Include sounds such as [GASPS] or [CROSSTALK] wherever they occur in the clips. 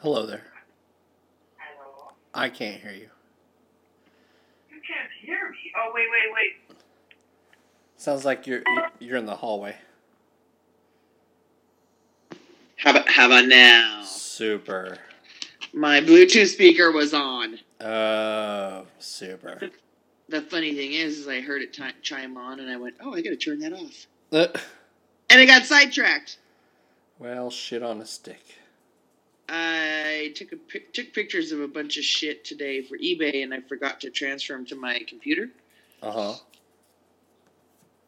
Hello there. Hello. I can't hear you. You can't hear me. Oh wait, wait, wait. Sounds like you're you're in the hallway. How about how about now? Super. My Bluetooth speaker was on. Oh, super. The funny thing is, is I heard it ti chime on, and I went, "Oh, I got to turn that off," Uh, and I got sidetracked. well, shit on a stick. I took a took pictures of a bunch of shit today for eBay, and I forgot to transfer them to my computer. Uh huh.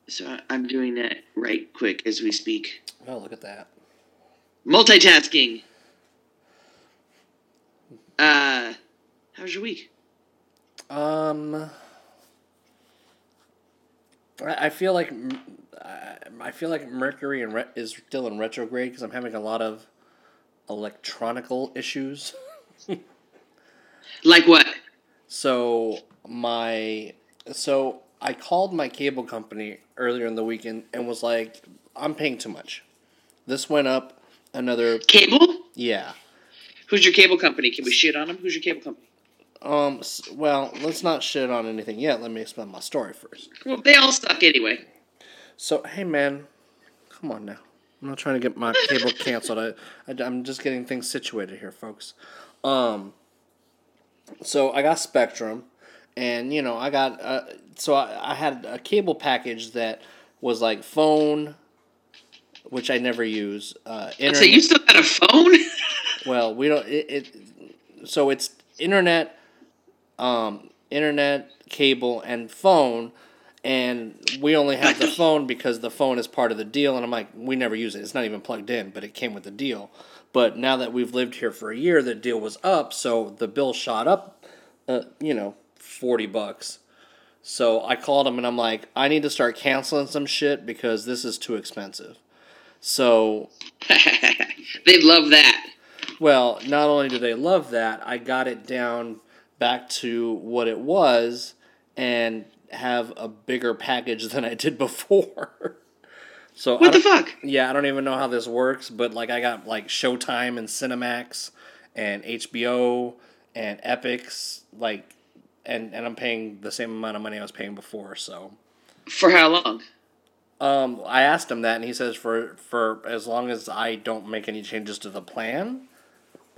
So I'm doing that right quick as we speak. Oh, look at that. Multitasking. Uh, how was your week? Um, I, I feel like I I feel like Mercury and is still in retrograde because I'm having a lot of electronical issues. Like what? So my so I called my cable company earlier in the weekend and was like, I'm paying too much. This went up another Cable? yeah. Who's your cable company? Can we shit on them? Who's your cable company? Um. Well, let's not shit on anything yet. Let me explain my story first. Well, they all suck anyway. So hey, man, come on now. I'm not trying to get my cable canceled. I, I I'm just getting things situated here, folks. Um. So I got Spectrum, and you know I got uh, so I, I had a cable package that was like phone, which I never use. Uh, internet. So you still had a phone? [LAUGHS] Well, we don't. It, it so it's internet, um, internet, cable, and phone, and we only have the phone because the phone is part of the deal. And I'm like, we never use it. It's not even plugged in, but it came with the deal. But now that we've lived here for a year, the deal was up, so the bill shot up. Uh, you know, forty bucks. So I called him and I'm like, I need to start canceling some shit because this is too expensive. So [LAUGHS] They'd love that. Well, not only do they love that, I got it down back to what it was and have a bigger package than I did before. [LAUGHS] so What the fuck? Yeah, I don't even know how this works, but like I got like Showtime and Cinemax and HBO and Epix like and and I'm paying the same amount of money I was paying before, so For how long? um, I asked him that, and he says for for as long as I don't make any changes to the plan,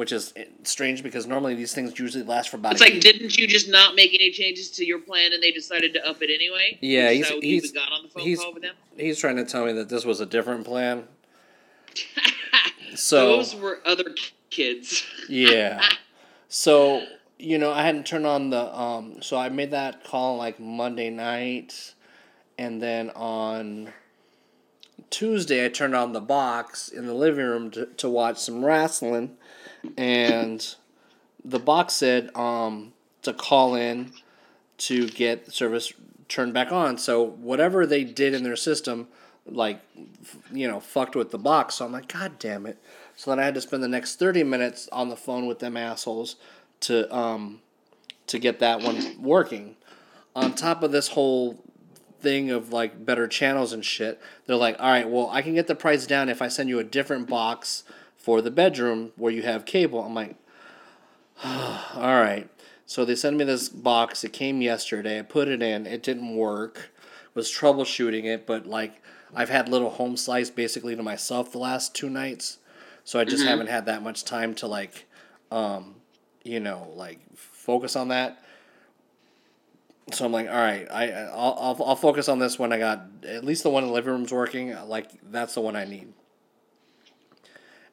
which is strange because normally these things usually last for about. It's like, didn't you just not make any changes to your plan and they decided to up it anyway? Yeah, he's- so he's- got on the phone he's- call with them. He's trying to tell me that this was a different plan. [LAUGHS] So Those were other kids. [LAUGHS] yeah, so you know I hadn't turned on the um, so I made that call like Monday night, and then on Tuesday I turned on the box in the living room to, to watch some wrestling, and the box said um, to call in to get service turned back on. So whatever they did in their system, like you know, fucked with the box. So I'm like, God damn it! So then I had to spend the next thirty minutes on the phone with them assholes to um to get that one working. On top of this whole thing of like better channels and shit, they're like, all right, well, I can get the price down if I send you a different box for the bedroom where you have cable. I'm like, [SIGHS] all right. So they sent me this box. It came yesterday. I put it in. It didn't work. Was troubleshooting it, but like I've had little home slice basically to myself the last two nights, so I just haven't had that much time to like, um, you know, like focus on that. So I'm like, all right, I I'll, I'll I'll focus on this when I got at least the one in the living room's working. Like that's the one I need.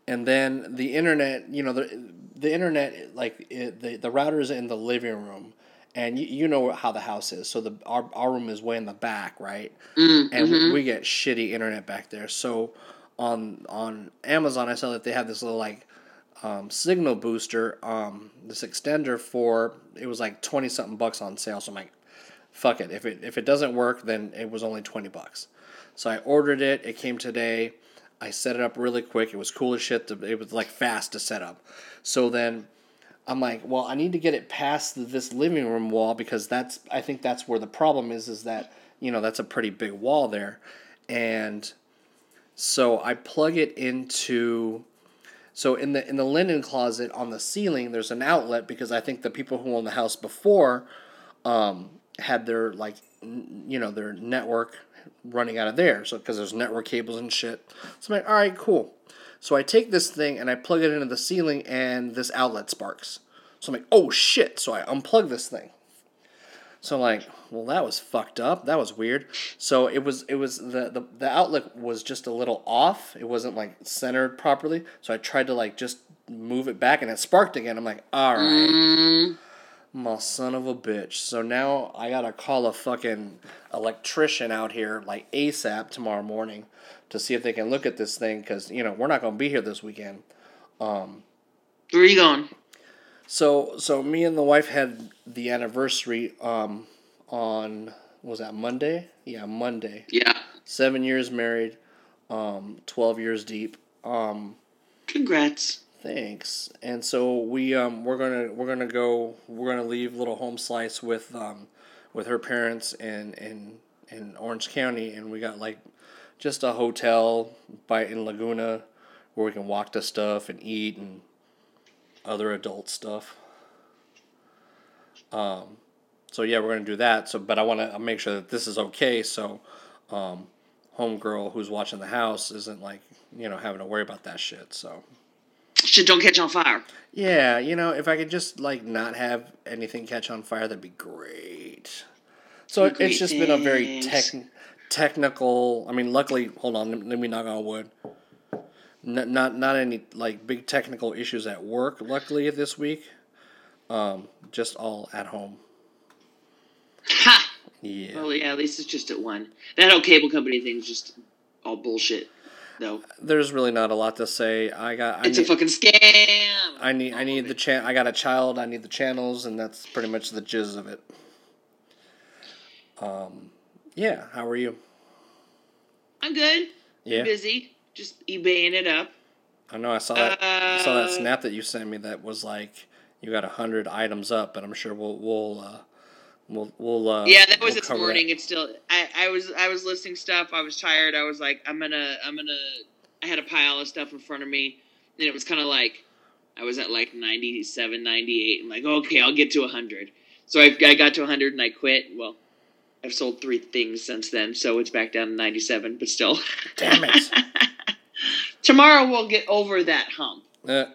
And then the internet, you know, the the internet, like it, the the router is in the living room, and you, you know how the house is. So the our, our room is way in the back, right? Mm, and we- mhm. we get shitty internet back there. So on on Amazon, I saw that they have this little like um, signal booster, um, this extender for it was like twenty something bucks on sale. So I'm like, fuck it. If it if it doesn't work, then it was only twenty bucks. So I ordered it. It came today. I set it up really quick. It was cool as shit. To, it was like fast to set up. So then I'm like, well, I need to get it past this living room wall because that's I think that's where the problem is. Is that you know that's a pretty big wall there, and so I plug it into So in the in the linen closet on the ceiling, there's an outlet because I think the people who owned the house before um, had their like you know their network running out of there. So because there's network cables and shit. So I'm like, all right, cool. So I take this thing and I plug it into the ceiling, and this outlet sparks. So I'm like, oh shit! So I unplug this thing. So I'm like, well, that was fucked up. That was weird. So it was it was the, the the outlet was just a little off. It wasn't like centered properly. So I tried to like just move it back, and it sparked again. I'm like, all right, Mm, my son of a bitch. So now I gotta call a fucking electrician out here like ASAP tomorrow morning to see if they can look at this thing because you know we're not gonna be here this weekend. Um, where are you going? so so me and the wife had the anniversary um, on was that Monday? Yeah, Monday. Yeah. Seven years married, um, twelve years deep. Um, Congrats. Thanks. And so we um, we're gonna we're gonna go we're gonna leave little home slice with um, with her parents in in in Orange County, and we got like just a hotel by in Laguna where we can walk to stuff and eat and other adult stuff. Um, so yeah, we're gonna do that. So, but I want to make sure that this is okay. So, um, homegirl who's watching the house isn't like you know having to worry about that shit. So. Shit, don't catch on fire. Yeah, you know, if I could just like not have anything catch on fire, that'd be great. So it, it's just been a very tech, technical. I mean, luckily, hold on, let me knock on wood. N- not not any like big technical issues at work. Luckily, this week, um, just all at home. Ha! Yeah, Well, yeah, at least it's just at one. That whole cable company thing's just all bullshit, though. there's really not a lot to say. I got. I It's need, a fucking scam. I need. I need the chan. I got a child. I need the channels, and that's pretty much the jizz of it. Um, yeah. How are you? I'm good. Yeah. Busy. Just eBaying it up. I know. I saw that. I saw that Uh, snap that you sent me. That was like you got a hundred items up, but I'm sure we'll we'll uh, we'll we'll. Uh, yeah, that was we'll this morning. It's still. I, I was I was listing stuff. I was tired. I was like, I'm gonna I'm gonna. I had a pile of stuff in front of me, and it was kind of like I was at like 97, 98. I'm like, okay, I'll get to 100. So I, I got to 100 and I quit. Well, I've sold three things since then, so it's back down to 97, but still. Damn it. [LAUGHS] Tomorrow we'll get over that hump. Uh,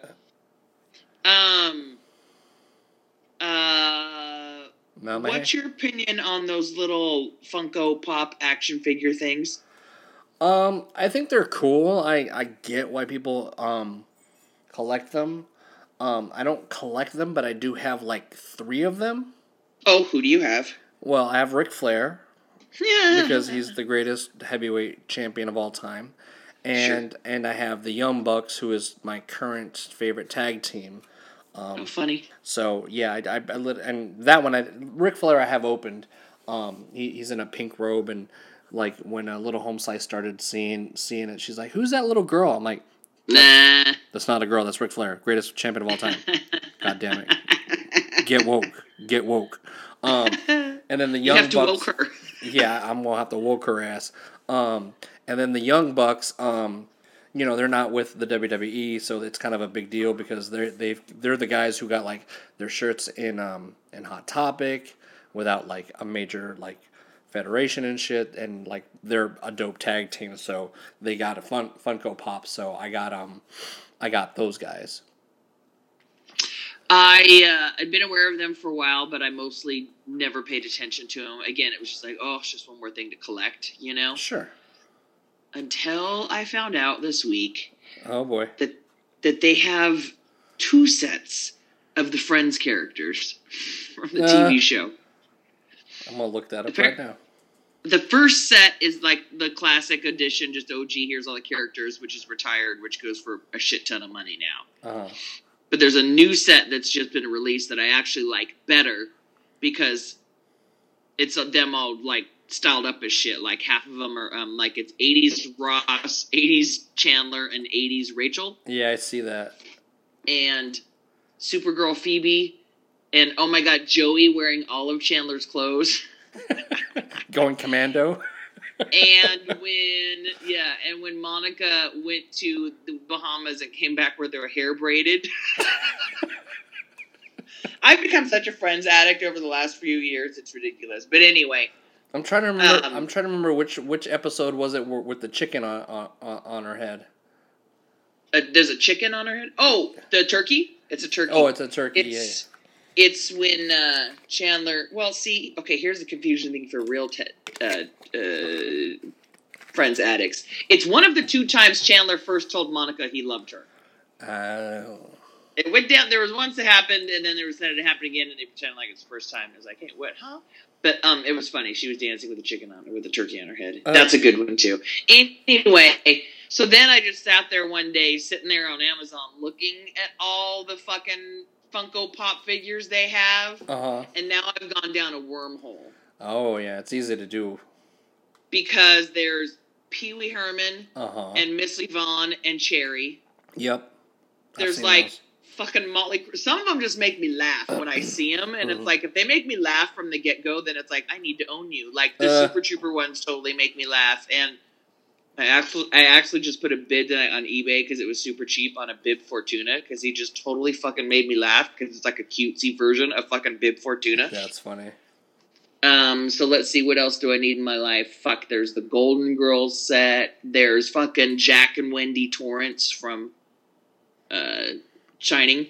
Um. Uh. What's your opinion on those little Funko Pop action figure things? Um, I think they're cool. I I get why people um collect them. Um, I don't collect them, but I do have like three of them. Oh, who do you have? Well, I have Ric Flair Yeah. because he's the greatest heavyweight champion of all time, and and I have the Young Bucks, who is my current favorite tag team. Oh, funny. So yeah, I, I, I lit, and that one I Ric Flair I have opened. Um, he, he's in a pink robe, and like when a little home slice started seeing seeing it, she's like, "Who's that little girl?" I'm like, Nah. "That's not a girl. That's Ric Flair, greatest champion of all time." [LAUGHS] God damn it, get woke, get woke. Um, and then the you young have to bucks. woke her. yeah, I'm gonna have to woke her ass. Um, and then the young bucks, um, you know, they're not with the WWE, so it's kind of a big deal because they're they've they're the guys who got like their shirts in um in Hot Topic without like a major like federation and shit, and like they're a dope tag team, so they got a fun Funko Pop. So I got um I got those guys. I uh, I'd been aware of them for a while, but I mostly never paid attention to them. Again, it was just like, oh, it's just one more thing to collect, you know. Sure. Until I found out this week Oh boy. that that they have two sets of the Friends characters from the Uh. TV show. I'm gonna look that up right now. The first set is like the classic edition, just OG. Here's all the characters, which is retired, which goes for a shit ton of money now. Uh, But there's a new set that's just been released that I actually like better because it's them all like styled up as shit. Like half of them are um, like it's 80s Ross, 80s Chandler, and 80s Rachel, yeah, I see that. and Supergirl Phoebe, and oh my god, Joey wearing all of Chandler's clothes. [LAUGHS] Going commando. and [LAUGHS] when yeah, and when Monica went to the Bahamas and came back with her hair braided. [LAUGHS] I've become such a Friends addict over the last few years. It's ridiculous. But anyway, I'm trying to remember. Um, I'm trying to remember which which episode was it with the chicken on on, on her head. uh, there's a chicken on her head. Oh, the turkey. It's a turkey. Oh, it's a turkey. It's it's when uh, Chandler. Well, see, okay. Here's the confusion thing for real te- uh, uh, friends addicts. It's one of the two times Chandler first told Monica he loved her. yeah. Uh, It went down. There was once it happened, and then there was then it happened again, and they pretended like it's the first time. It was like, hey, what, huh? But um, it was funny. She was dancing with a chicken on with a turkey on her head. Uh, That's a good one too. Anyway, so then I just sat there one day, sitting there on Amazon, looking at all the fucking Funko Pop figures they have, uh huh. and now I've gone down a wormhole Oh yeah, it's easy to do. because there's Pee Wee Herman Uh huh. and Missy Vaughn and Cherry. Yep. There's like those. Fucking Motley. Some of them just make me laugh when I see them, and it's like if they make me laugh from the get go, then it's like I need to own you. Like the Uh. Super Trooper ones totally make me laugh, and I actually I actually just put a bid tonight on eBay because it was super cheap on a Bib Fortuna because he just totally fucking made me laugh because it's like a cutesy version of fucking Bib Fortuna. That's funny. Um, so let's see what else do I need in my life. Fuck, there's the Golden Girls set. There's fucking Jack and Wendy Torrance from uh, Shining.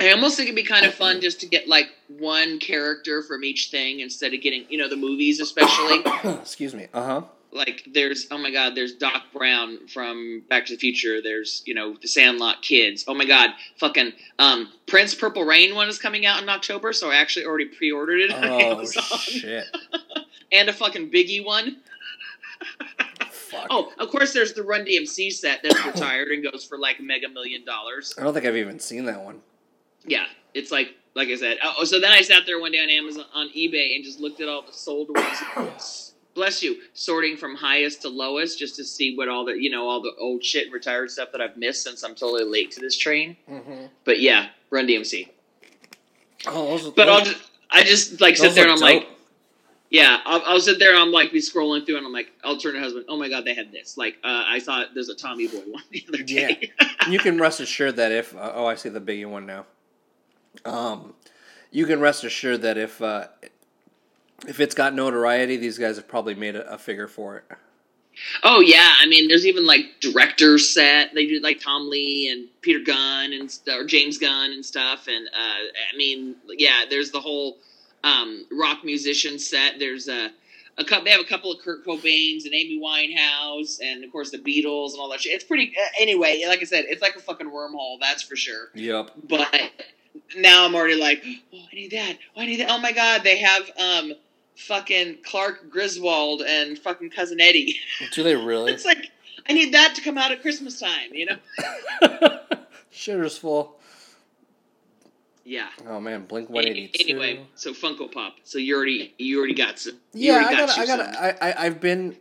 I almost think it'd be kind of fun just to get like one character from each thing instead of getting you know the movies especially. [COUGHS] Excuse me. Uh huh. like there's oh my god there's Doc Brown from Back to the Future. There's you know the Sandlot kids. Oh my god, fucking um, Prince Purple Rain one is coming out in October, so I actually already pre-ordered it [LAUGHS] Oh shit. [LAUGHS] and a fucking Biggie one. Fuck. Oh, of course, there's the Run DMC set that's retired and goes for like mega million dollars. I don't think I've even seen that one. Yeah, it's like like I said. Oh, so then I sat there one day on Amazon on eBay and just looked at all the sold ones. [COUGHS] Bless you, sorting from highest to lowest just to see what all the you know all the old shit retired stuff that I've missed since I'm totally late to this train. Mm-hmm. But yeah, Run DMC. Oh, those, But those, I'll just I just like sit there and I'm look like. Yeah, I'll, I'll sit there and I'm like be scrolling through and I'm like, I'll turn to husband. Oh my god, they had this. Like, uh, I saw there's a Tommy Boy one the other day. Yeah, you can rest assured that if uh, oh I see the biggie one now. Um, you can rest assured that if uh, if it's got notoriety, these guys have probably made a, a figure for it. oh yeah, I mean, there's even like director set. They do like Tom Lee and Peter Gunn and or James Gunn and stuff. And uh, I mean, yeah, there's the whole um, rock musician set. There's a a couple. They have a couple of Kurt Cobains and Amy Winehouse, and of course the Beatles and all that shit. It's pretty. Uh, anyway, like I said, it's like a fucking wormhole. That's for sure. Yep. but now I'm already like, oh, I need that. Oh, I need that. Oh my god, they have um fucking Clark Griswold and fucking cousin Eddie. [LAUGHS] Do they really? it's like I need that to come out at Christmas time, you know? [LAUGHS] Shitter's full. Yeah. Oh man, Blink One Eighty Two. Anyway, so Funko Pop. So you already you already got some. You Yeah, already I got gotta, I gotta, some. I, I, I've been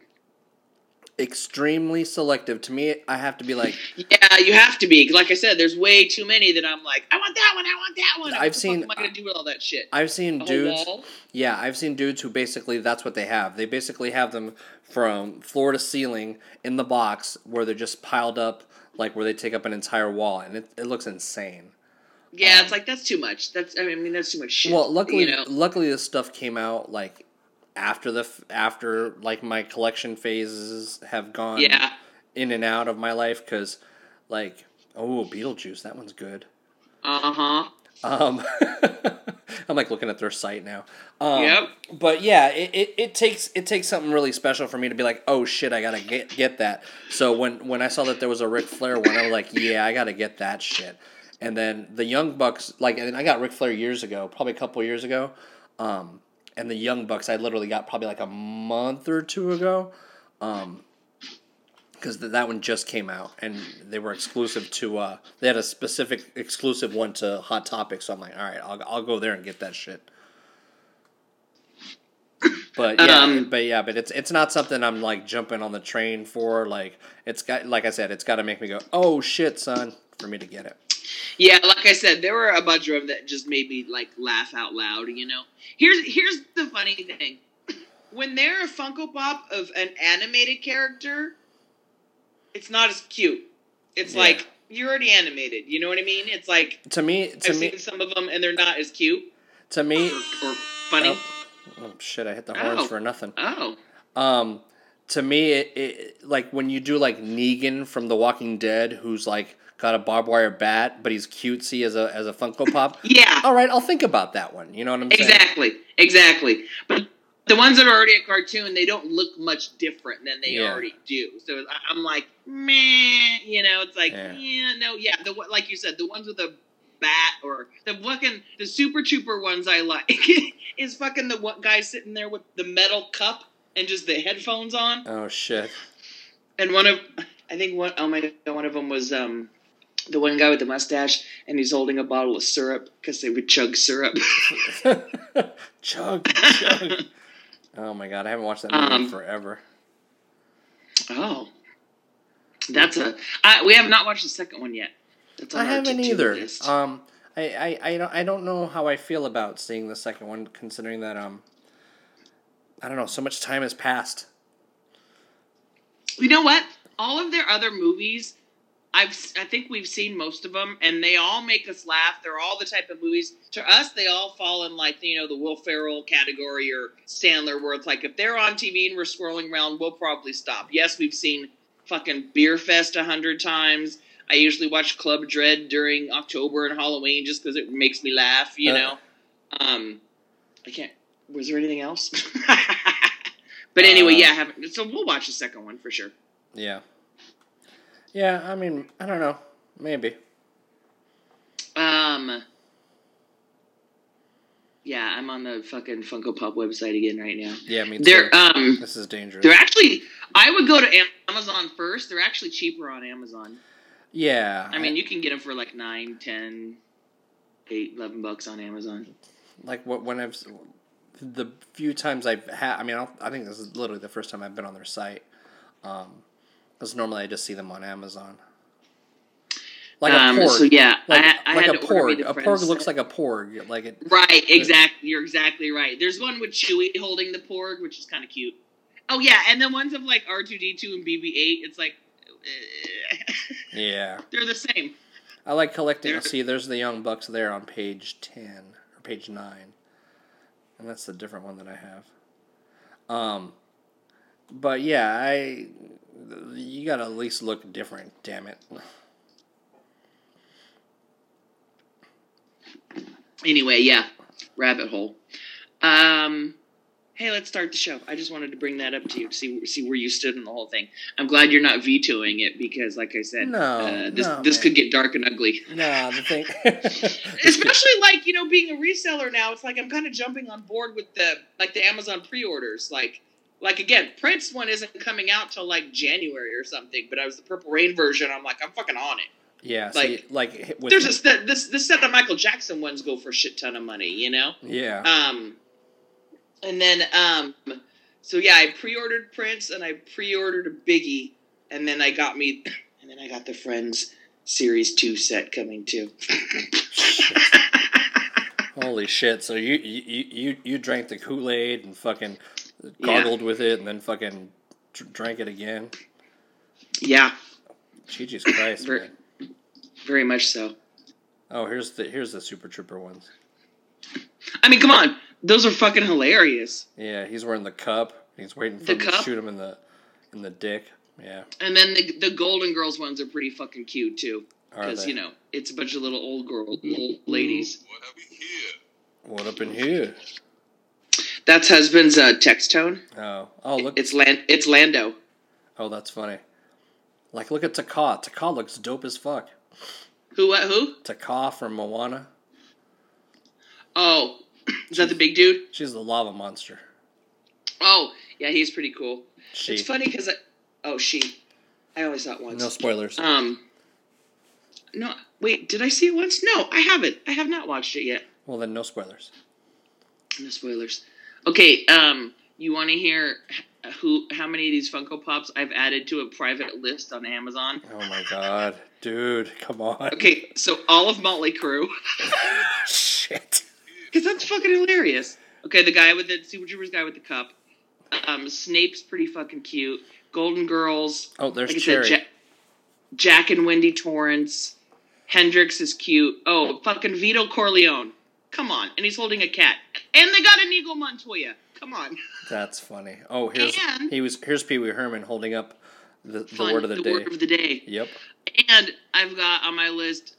extremely selective. To me, I have to be like, Yeah, you have to be. Like I said, there's way too many that I'm like, I want that one. I want that one. I've what seen- Fuck am I gonna do with all that shit? I've seen A dudes. wall? Yeah, I've seen dudes who basically that's what they have. They basically have them from floor to ceiling in the box where they're just piled up, like where they take up an entire wall, and it, it looks insane. Yeah, Um, it's like that's too much. That's I mean that's too much shit. Well, luckily, you know? luckily this stuff came out like after the after like my collection phases have gone yeah. in and out of my life because like oh Beetlejuice that one's good. Uh huh. Um, [LAUGHS] I'm like looking at their site now. Um, Yep. But yeah, it, it, it takes it takes something really special for me to be like, oh shit, I gotta get get that. So when when I saw that there was a Ric Flair one, I was like, yeah, I gotta get that shit. And then the Young Bucks, like, and I got Ric Flair years ago, probably a couple years ago. Um, and the Young Bucks, I literally got probably like a month or two ago. Um, because th- that one just came out and they were exclusive to uh they had a specific exclusive one to hot topic so i'm like all right i'll, I'll go there and get that shit but yeah Um, but yeah but it's it's not something i'm like jumping on the train for like it's got like i said it's got to make me go oh shit son for me to get it Yeah, like I said, there were a bunch of them that just made me like laugh out loud. You know, here's here's the funny thing. [CLEARS THROAT] when they're a Funko Pop of an animated character, it's not as cute. It's Yeah. like you're already animated. You know what I mean? It's like To me, to I've me, seen some of them and they're not as cute to me. or, or funny. Oh shit! I hit the horns Ow. for nothing. Oh, Um, to me, it, it like when you do like Negan from The Walking Dead, who's like got a barbed wire bat, but he's cutesy as a as a Funko Pop. [LAUGHS] yeah, All right, I'll think about that one. You know what I'm saying? exactly, exactly. But the ones that are already a cartoon, they don't look much different than they Yeah. already do. So I'm like, meh, you know, it's like, Yeah. yeah, no, yeah. The like you said, the ones with the bat or the fucking the Super Trooper ones I like [LAUGHS] is fucking the one guy sitting there with the metal cup and just the headphones on. Oh shit! And one of, I think one, oh my god, one of them was um. The one guy with the mustache, and he's holding a bottle of syrup because they would chug syrup. [LAUGHS] chug, chug. Oh my god, I haven't watched that movie in Um, forever. Oh, that's a. I, we have not watched the second one yet. I haven't either. list. Um, I, I, I don't I don't know how I feel about seeing the second one, considering that um, I don't know, so much time has passed. you know what? All of their other movies, I've I think we've seen most of them, and they all make us laugh. They're all the type of movies. To us, they all fall in like you know the Will Ferrell category or Sandler, where it's like if they're on TV and we're scrolling around, we'll probably stop. Yes, we've seen fucking Beer Fest a hundred times. I usually watch Club Dread during October and Halloween just because it makes me laugh. You Uh. know. Um, I can't. Was there anything else? [LAUGHS] but anyway, Uh, yeah, I haven't. So we'll watch the second one for sure. Yeah. Yeah, I mean, I don't know, maybe. Um. Yeah, I'm on the fucking Funko Pop website again right now. Yeah, me too. They're um, this is dangerous. they're actually. I would go to Amazon first. They're actually cheaper on Amazon. yeah, I mean, you can get them for like nine, ten, eight, eleven bucks on Amazon. like what when I've the few times I've had. I mean, I'll, I think this is literally the first time I've been on their site. Um, because normally I just see them on Amazon. Like a um, porg. So yeah, like, I, I like had a to order me porg. the A porg looks like a porg. Like it. Right, exactly. You're exactly right. There's one with Chewie holding the porg, which is kind of cute. Oh yeah, and then ones of like R2D2 and BB8. It's like eh, [LAUGHS] Yeah, they're the same. I like collecting. They're- See, there's the young bucks there on page ten or page nine, and that's the different one that I have. Um, but yeah, I you gotta at least look different. Damn it. Anyway, yeah, rabbit hole. Um, hey, let's start the show. I just wanted to bring that up to you to see see where you stood in the whole thing. I'm glad you're not vetoing it because, like I said, No, uh, this no, this man. could get dark and ugly. Nah, the thing. [LAUGHS] [LAUGHS] Especially like you know, being a reseller now, it's like I'm kind of jumping on board with the like the Amazon pre-orders. Like, like again, Prince one isn't coming out till like January or something. But I was the Purple Rain version. I'm like, I'm fucking on it. yeah, like- see, like with There's a this this set of Michael Jackson ones go for a shit ton of money. You know. yeah. Um, and then um, so yeah, I pre-ordered Prince and I pre-ordered a Biggie, and then I got me, [COUGHS] and then I got the Friends Series Two set coming too. [LAUGHS] Holy shit! So you you you you drank the Kool Aid and fucking gargled with it, and then fucking drank it again. yeah, Jesus Christ, Ver- man! very much so. Oh, here's the here's the Super Trooper ones. I mean, come on, those are fucking hilarious. Yeah, he's wearing the cup. He's waiting for The him to shoot him in the in the dick. Yeah, And then the the Golden Girls ones are pretty fucking cute too, because you know it's a bunch of little old girl old ladies. What have we here? What up in here? That's husband's uh, text tone. Oh, oh look! It's Land. It's Lando. Oh, that's funny. Like, look at Te Kā. Taka looks dope as fuck. Who? What? Who? Te Kā from Moana. Oh, [CLEARS THROAT] is that the big dude? She's the lava monster. Oh, yeah, he's pretty cool. She. It's funny because I. Oh, she. I always thought once. No spoilers. Um. No, wait. Did I see it once? No, I haven't. I have not watched it yet. Well, then no spoilers. No spoilers. Okay. Um. You want to hear who? How many of these Funko Pops I've added to a private list on Amazon? Oh my god, dude, come on. Okay, so all of Motley Crue, [LAUGHS] Shit. because that's fucking hilarious. Okay, the guy with the Super Troopers guy with the cup. um, Snape's pretty fucking cute. Golden Girls. Oh, there's like Cherry. said, Ja- Jack and Wendy Torrance. Hendrix is cute. Oh, fucking Vito Corleone. Come on, and he's holding a cat. And they got Inigo Montoya. Come on. That's funny. Oh, here's And- he was here's Pee Wee Herman holding up the, the Fun, word of the, day. word of the day. Yep. And I've got on my list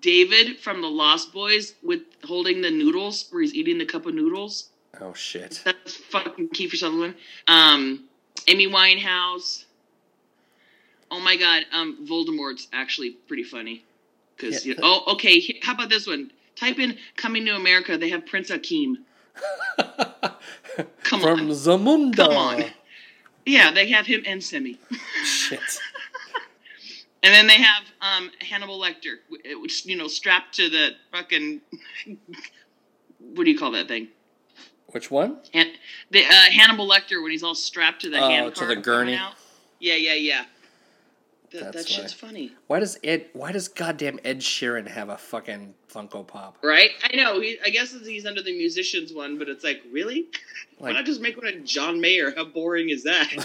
David from the Lost Boys with holding the noodles, where he's eating the cup of noodles. Oh shit. That's fucking Kiefer Sutherland. Um, Amy Winehouse. Oh my god, um, Voldemort's actually pretty funny. Cause Yeah. you oh okay, how about this one? Type in "Coming to America." They have Prince Akeem. [LAUGHS] Come From on, Zamunda. come on. Yeah, they have him and Semmi. Shit. [LAUGHS] And then they have um, Hannibal Lecter, which you know, strapped to the fucking [LAUGHS] what do you call that thing? Which one? Han- the uh, Hannibal Lecter when he's all strapped to the Oh, hand to the gurney. Yeah, yeah, yeah. That, That's that shit's funny, Why does Ed? Why does goddamn Ed Sheeran have a fucking Funko Pop? right? I know. He, I guess he's under the musicians one, but it's like, really? Why not just make one of John Mayer? How boring is that? [LAUGHS]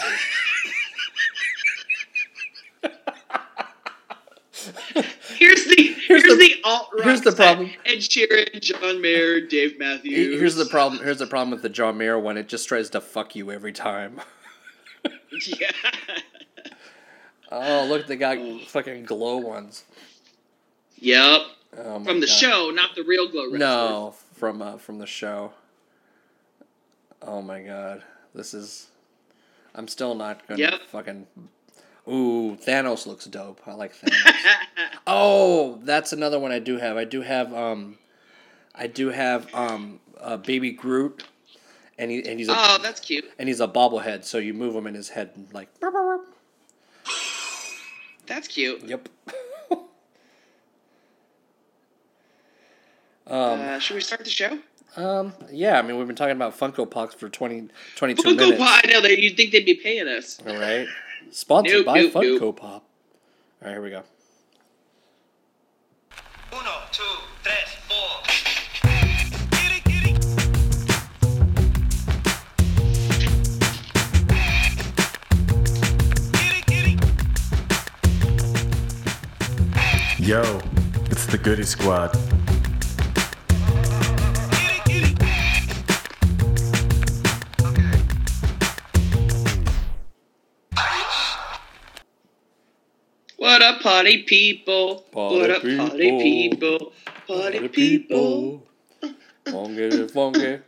here's the here's, the- the, alt rock. here's the problem. Ed Sheeran, John Mayer, Dave Matthews. here's the problem. Here's the problem with the John Mayer one. It just tries to fuck you every time. [LAUGHS] [LAUGHS] Yeah. Oh, look, they got fucking glow ones. Yep. Oh From the God. show, not the real glow wrestlers. No, from uh, from the show. Oh my god, this is. I'm still not gonna Yep. fucking. Ooh, Thanos looks dope. I like Thanos. [LAUGHS] oh, that's another one I do have. I do have um, I do have um, uh, baby Groot, and he and he's a oh, that's cute. and he's a bobblehead. So you move him in his head like. burp, burp, burp. That's cute. Yep. [LAUGHS] um, uh, should we start the show? um, yeah, I mean, we've been talking about Funko Pops for 20, 22 Funko minutes. Pop. I know that you'd think they'd be paying us. All right. Sponsored Nope, by nope, Funko nope. Pop. All right, here we go. Uno, two, Yo, it's the Goody Squad. Kitty, kitty. Okay. What up, party people? Party what up, party people. people? Party people. Gon' get it funky.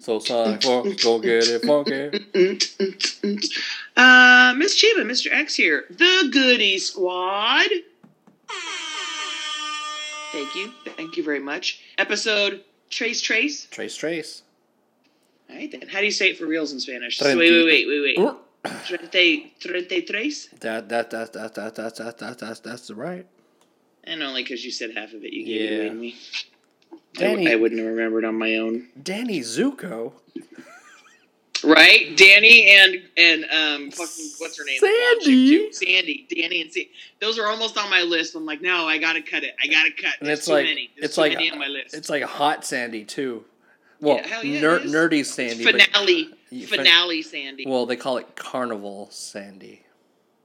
So Sonic for go get it funky. Uh, Miss Cheeba, Mr. X here. The Goody Squad. Thank you. Thank you very much. Episode Trace Trace. Trace Trace. All right, then. How do you say it for reals in Spanish? So wait, wait, wait, wait, [CLEARS THROAT] wait. Treinta, treinta tres? That that that that that that that that that's that's right. And only because you said half of it, you gave it away to me. I, Danny- w- I wouldn't have remembered on my own. Danny Zuko. [LAUGHS] Right, Danny and and um, fucking what's her name? The blonde chick, Sandy. Sandy, Danny and Sandy. Those are almost on my list. I'm like, no, I gotta cut it. I gotta cut. And There's it's too like many. There's it's too like many on my list. it's like hot Sandy too. Well, Yeah, yeah, ner- nerdy Sandy. but- finale, fin- finale, Sandy. well, they call it Carnival Sandy.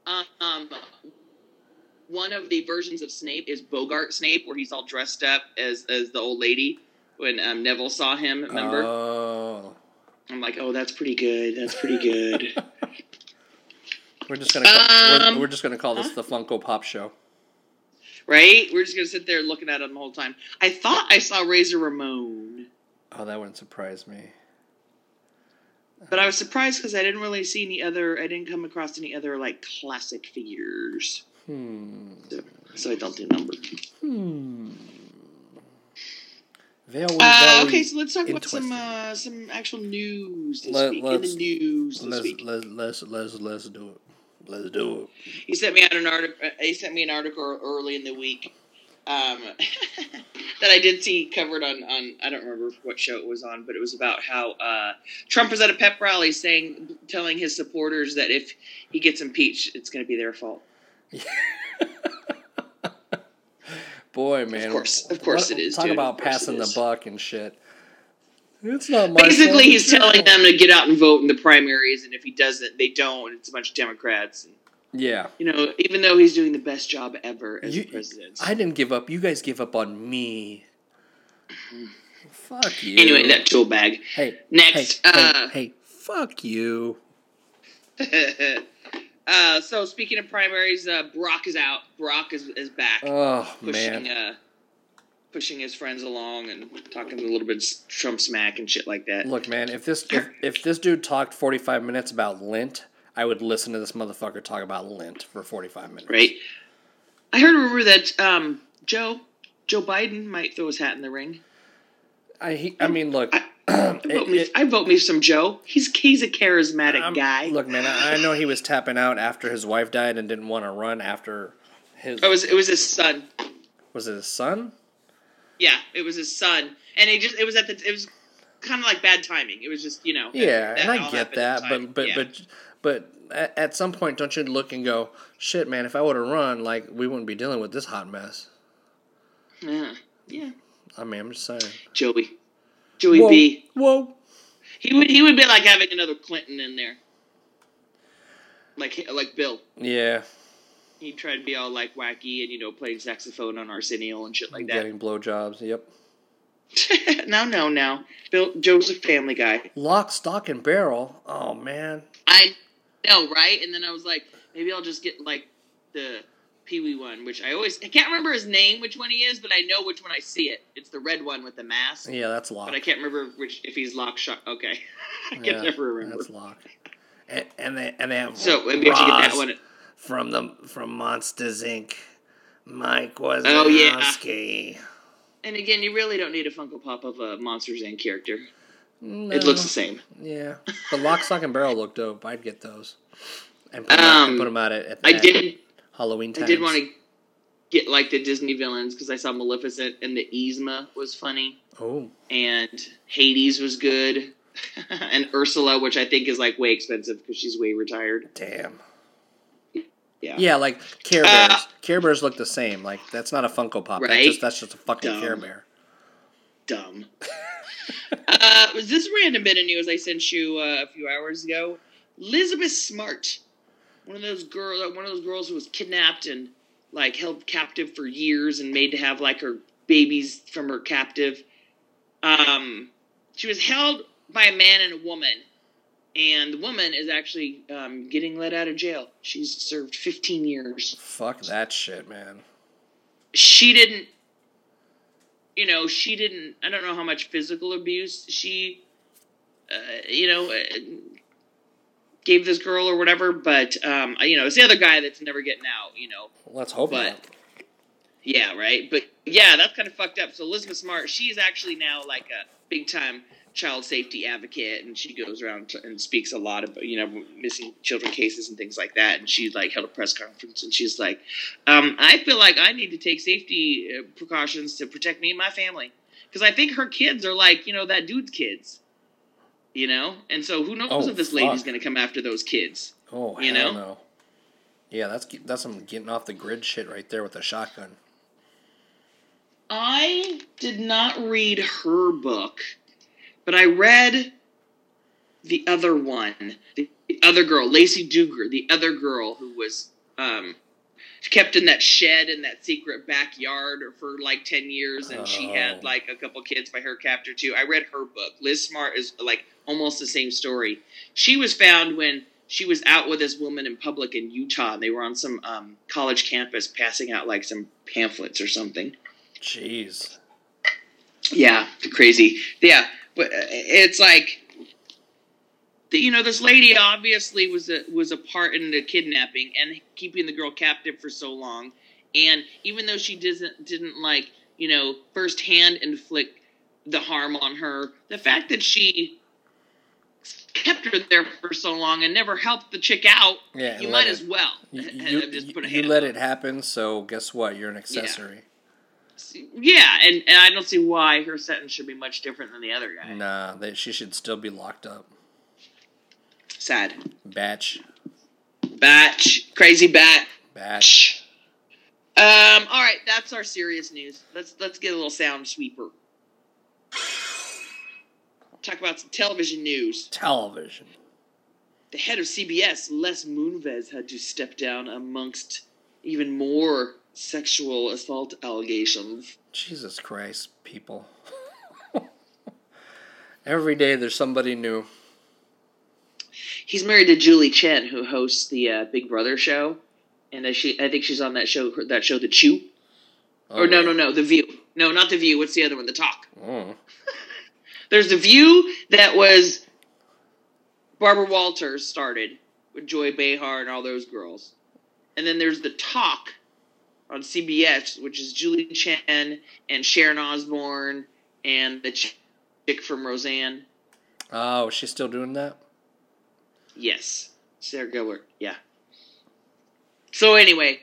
um, one of the versions of Snape is Boggart Snape, where he's all dressed up as as the old lady when um, Neville saw him. Remember? Oh. I'm like, oh, that's pretty good. That's pretty good. [LAUGHS] We're just gonna call, Um, we're, we're just gonna call this the Funko Pop Show. right? We're just gonna sit there looking at him the whole time. I thought I saw Razor Ramon. Oh, that wouldn't surprise me. But I was surprised because I didn't really see any other. I didn't come across any other like classic figures, Hmm. so, so I don't do number. Hmm. Uh, okay, so let's talk about some uh, some actual news this Let- week. In let's- the news this let's, week, let's let's let's let's do it. Let's do it. he sent me out an article. He sent me an article early in the week um, [LAUGHS] that I did see covered on on. I don't remember what show it was on, but it was about how uh, Trump was at a pep rally saying, telling his supporters that if he gets impeached, it's going to be their fault. [LAUGHS] Boy, man. Of course- of course it is, Talk dude, about of course it passing the buck and shit. It's not my Basically, fault, he's telling them to get out and vote in the primaries, and if he doesn't, they don't. It's a bunch of Democrats. And, Yeah. you know, even though he's doing the best job ever as You- president. I didn't give up. You guys give up on me. [SIGHS] Fuck you. Anyway, that tool bag. Hey. Next, Hey, uh, hey, hey, fuck you. [LAUGHS] uh, so speaking of primaries, uh, Barack is out. Barack is, is back, Oh pushing man. uh, pushing his friends along and talking a little bit Trump smack and shit like that. Look, man, if this if, if this dude talked forty five minutes about lint, I would listen to this motherfucker talk about lint for forty five minutes. Right? I heard a rumor that um, Joe Joe Biden might throw his hat in the ring. I he, I mean, look. I- [CLEARS THROAT] I vote, me, it- I vote me some Joe. He's he's a charismatic I'm- guy. Look, man, I, I know he was tapping out after his wife died and didn't want to run after his. it was it was his son. Was it his son? Yeah, it was his son, and it just it was at the it was kind of like bad timing. It was just you know. Yeah, that and I get that, at the time. but but Yeah. but but at, at some point, don't you look and go, shit, man? If I would have run, like we wouldn't be dealing with this hot mess. yeah, yeah, I mean, I'm just saying. Joey, Joey Whoa, B. whoa. He would he would be like having another Clinton in there, like like Bill. Yeah, He'd try to be all like wacky and you know playing saxophone on Arsenio and shit like that. getting blowjobs. Yep. [LAUGHS] no, no, no. Bill Joe's a family guy. Lock, stock, and barrel. Oh man. I know, right? And then I was like, maybe I'll just get like the Pee Wee one, which I always I can't remember his name, which one he is, but I know which one I see it. It's the red one with the mask, Yeah, that's lock. but I can't remember which if he's lock shot. Okay, [LAUGHS] I can yeah, never remember. That's lock. And, and they and they have So maybe get that one. from the from Monsters Inc. Mike Wazowski. Oh, yeah. And again, you really don't need a Funko Pop of a Monsters Inc. character. No. It looks the same. Yeah, but lock, stock, and barrel look dope. I'd get those. And put, them, out, and Um, put 'em out at, at I at Halloween I times. did want to get like the Disney villains because I saw Maleficent and the Yzma was funny. Oh, and Hades was good, [LAUGHS] and Ursula, which I think is like way expensive because she's way retired. damn. Yeah. Yeah, like Care Uh, Bears. Care Bears look the same. Like that's not a Funko Pop. That's Right? just that's just a fucking Dumb. Care Bear. Dumb. [LAUGHS] uh, was this random bit of news I sent you uh, a few hours ago? Elizabeth Smart, one of those girl, one of those girls who was kidnapped and like held captive for years and made to have like her babies from her captive. Um, she was held by a man and a woman, and the woman is actually um, getting let out of jail. She's served 15 years. Fuck that shit, man. She didn't, you know, she didn't. I don't know how much physical abuse she, uh, you know, gave this girl or whatever. But um, you know, it's the other guy that's never getting out. You know, Let's hope But- not. Yeah, right. But yeah, that's kind of fucked up. So Elizabeth Smart, she's actually now like a big time child safety advocate, and she goes around and speaks a lot about you know missing children cases and things like that. And she like held a press conference, and she's like, um, "I feel like I need to take safety uh, precautions to protect me and my family because I think her kids are like you know that dude's kids." You know, and so who knows Oh, if this lady's fuck. going to come after those kids? Oh, you hell know? no. Yeah, that's that's some getting off the grid shit right there with the shotgun. I did not read her book, but I read the other one, the, the other girl, Jaycee Dugard, the other girl who was um, kept in that shed in that secret backyard for like 10 years and she Oh. had like a couple kids by her captor too. I read her book. Liz Smart is like almost the same story. She was found when she was out with this woman in public in Utah and they were on some um, college campus passing out like some pamphlets or something. Jeez. Yeah, crazy. Yeah, but uh, it's like, you know, this lady obviously was a was a part in the kidnapping and keeping the girl captive for so long, and even though she doesn't didn't like you know firsthand inflict the harm on her, the fact that she kept her there for so long and never helped the chick out, Yeah, you might it- as well You, you, just put a you let on it happen, so guess what? You're an accessory. Yeah, and, and I don't see why her sentence should be much different than the other guy. Nah, they, she should still be locked up. Sad. Batch. Batch. Crazy bat. Batch. Um, all right, that's our serious news. Let's let's get a little sound sweeper. Talk about some television news. Television. The head of CBS, Les Moonves, had to step down amongst even more sexual assault allegations. Jesus Christ, people. [LAUGHS] Every day there's somebody new. He's married to Julie Chen, who hosts the uh, Big Brother show, and uh, she, I think she's on that show, that show, The Chew, or no, no, no, The View. No, not The View. What's the other one? The Talk. Oh. [LAUGHS] There's The View that was Barbara Walters started with Joy Behar and all those girls, and then there's The Talk on CBS, which is Julie Chen and Sharon Osbourne and the chick from Roseanne. Oh, she's still doing that? Yes, Sarah Gilbert. Yeah. So anyway,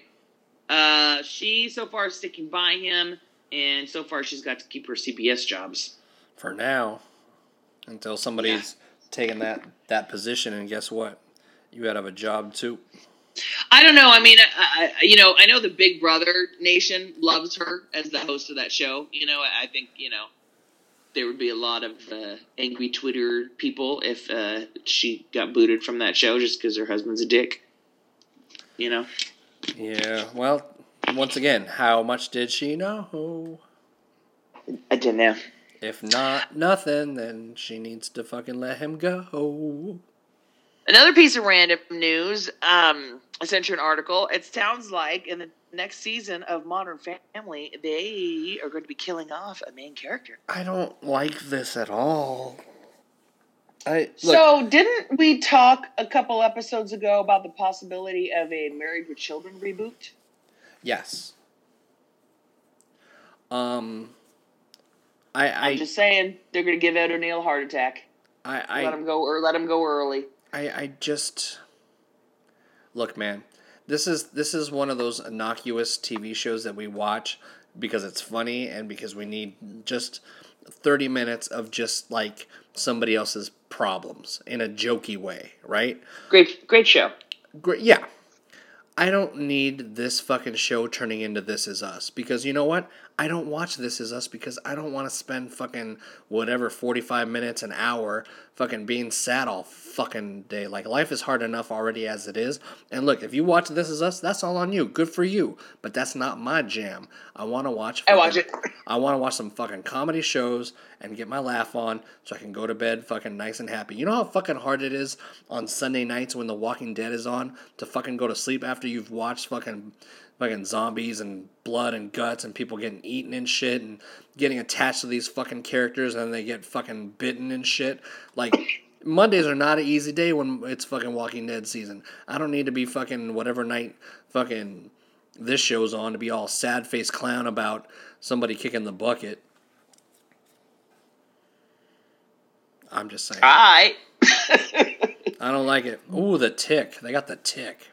uh, she so far is sticking by him, and so far she's got to keep her CBS jobs. For now. Until somebody's taken that, that position, and guess what? You gotta have a job too. I don't know. I mean, I, I, you know, I know the Big Brother Nation loves her as the host of that show. You know, I think you know there would be a lot of uh, angry Twitter people if uh, she got booted from that show just because her husband's a dick. You know. Yeah, well, once again, how much did she know? I don't know. If not nothing, then she needs to fucking let him go. Another piece of random news. Um, I sent you an article. It sounds like in the next season of Modern Family, they are going to be killing off a main character. I don't like this at all. I look, So, didn't we talk a couple episodes ago about the possibility of a Married with Children reboot? yes. Um, I I I'm just saying they're going to give Ed O'Neill a heart attack. I let him go or let him go early. I I just look, man. This is this is one of those innocuous TV shows that we watch because it's funny and because we need just 30 minutes of just like somebody else's problems in a jokey way, right? Great, great show. Great. Yeah. I don't need this fucking show turning into This Is Us because you know what? I don't watch This Is Us because I don't want to spend fucking whatever 45 minutes an hour fucking being sad all fucking day. Like life is hard enough already as it is. And look, if you watch This Is Us, that's all on you. Good for you. But that's not my jam. I want to watch I watch it. [LAUGHS] I want to watch some fucking comedy shows and get my laugh on so I can go to bed fucking nice and happy. You know how fucking hard it is on Sunday nights when The Walking Dead is on to fucking go to sleep after you've watched fucking fucking zombies and blood and guts and people getting eaten and shit and getting attached to these fucking characters and then they get fucking bitten and shit. Like Mondays are not an easy day when it's fucking Walking Dead season. I don't need to be fucking whatever night fucking this show's on to be all sad face clown about somebody kicking the bucket. I'm just saying. All right. [LAUGHS] I don't like it. Ooh, the tick. They got the tick.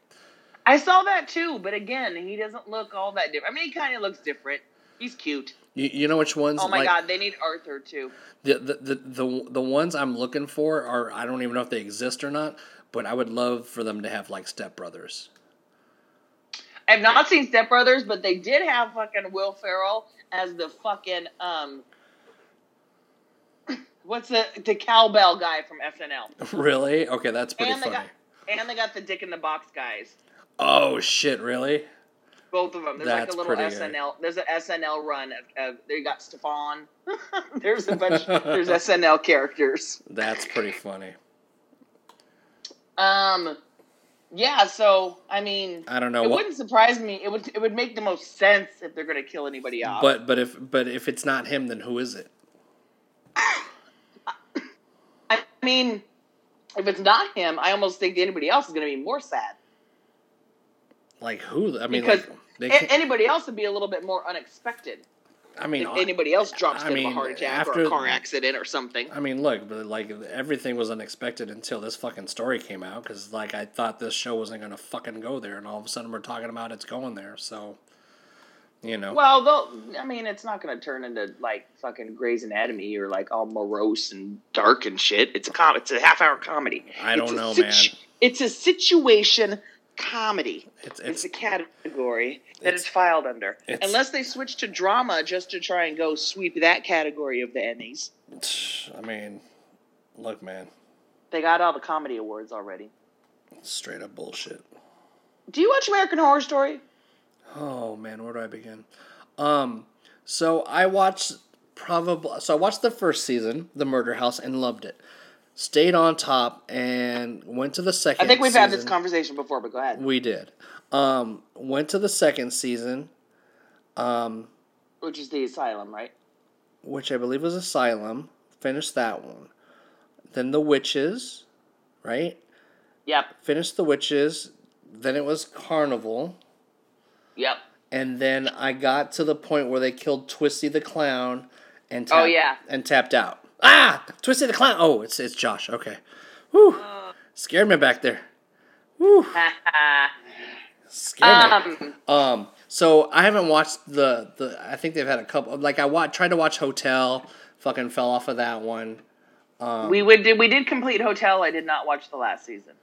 I saw that too, but again, he doesn't look all that different. I mean, he kind of looks different. He's cute. You, you know which ones? Oh my like, god, they need Arthur too. The, the, the, the, the ones I'm looking for are, I don't even know if they exist or not, but I would love for them to have like stepbrothers. I've not seen Step Brothers, but they did have fucking Will Ferrell as the fucking um. [COUGHS] What's the the cowbell guy from SNL? [LAUGHS] really? Okay, that's pretty And funny. got and they got the Dick in the Box guys. Oh, shit, really? Both of them. There's That's like a little pretty good. SNL. There's an SNL run of, of they got Stefan. [LAUGHS] there's a bunch. [LAUGHS] there's SNL characters. That's pretty funny. Um, yeah. So I mean, I don't know it what. wouldn't surprise me. It would. It would make the most sense if they're going to kill anybody off. But but if but if it's not him, then who is it? [COUGHS] I mean, if it's not him, I almost think anybody else is going to be more sad Like who? I mean, because like, anybody else would be a little bit more unexpected. I mean, if anybody else drops I dead of a heart attack or a car accident or something. I mean, look, but like everything was unexpected until this fucking story came out. Because like I thought this show wasn't gonna fucking go there, and all of a sudden we're talking about it's going there. So, you know, Well, they'll, I mean, it's not going to turn into like fucking Grey's Anatomy or like all morose and dark and shit. It's a com- It's a half hour comedy. I don't It's know, situ- It's a situation comedy. it's It's, a category that it's- it's filed under. it's- Unless they switch to drama just to try and go sweep that category of the Emmys. I mean, Look, man, They got all the comedy awards already. straight up bullshit. Do you watch American Horror Story? Oh man, where do I begin? Um, so I watched probably so I watched the first season, The Murder House, and loved it. Stayed on top and went to the second. I think we've had this conversation before, but go ahead. We did. Um, went to the second season, um, Which is the asylum, right? which I believe was Asylum. Finished that one. Then The Witches, right? Yep. Finished The Witches. Then it was Carnival. Yep. And then I got to the point where they killed Twisty the Clown and Oh, yeah. and tapped out. Ah, Twisty the Clown. Oh, it's it's Josh. Okay. Whew. Scared me back there. Whew. [LAUGHS] Scared me. um, Um, so I haven't watched the the. I think they've had a couple. Like I wa- tried to watch Hotel, fucking fell off of that one. Um, we would did we did complete Hotel. I did not watch the last season.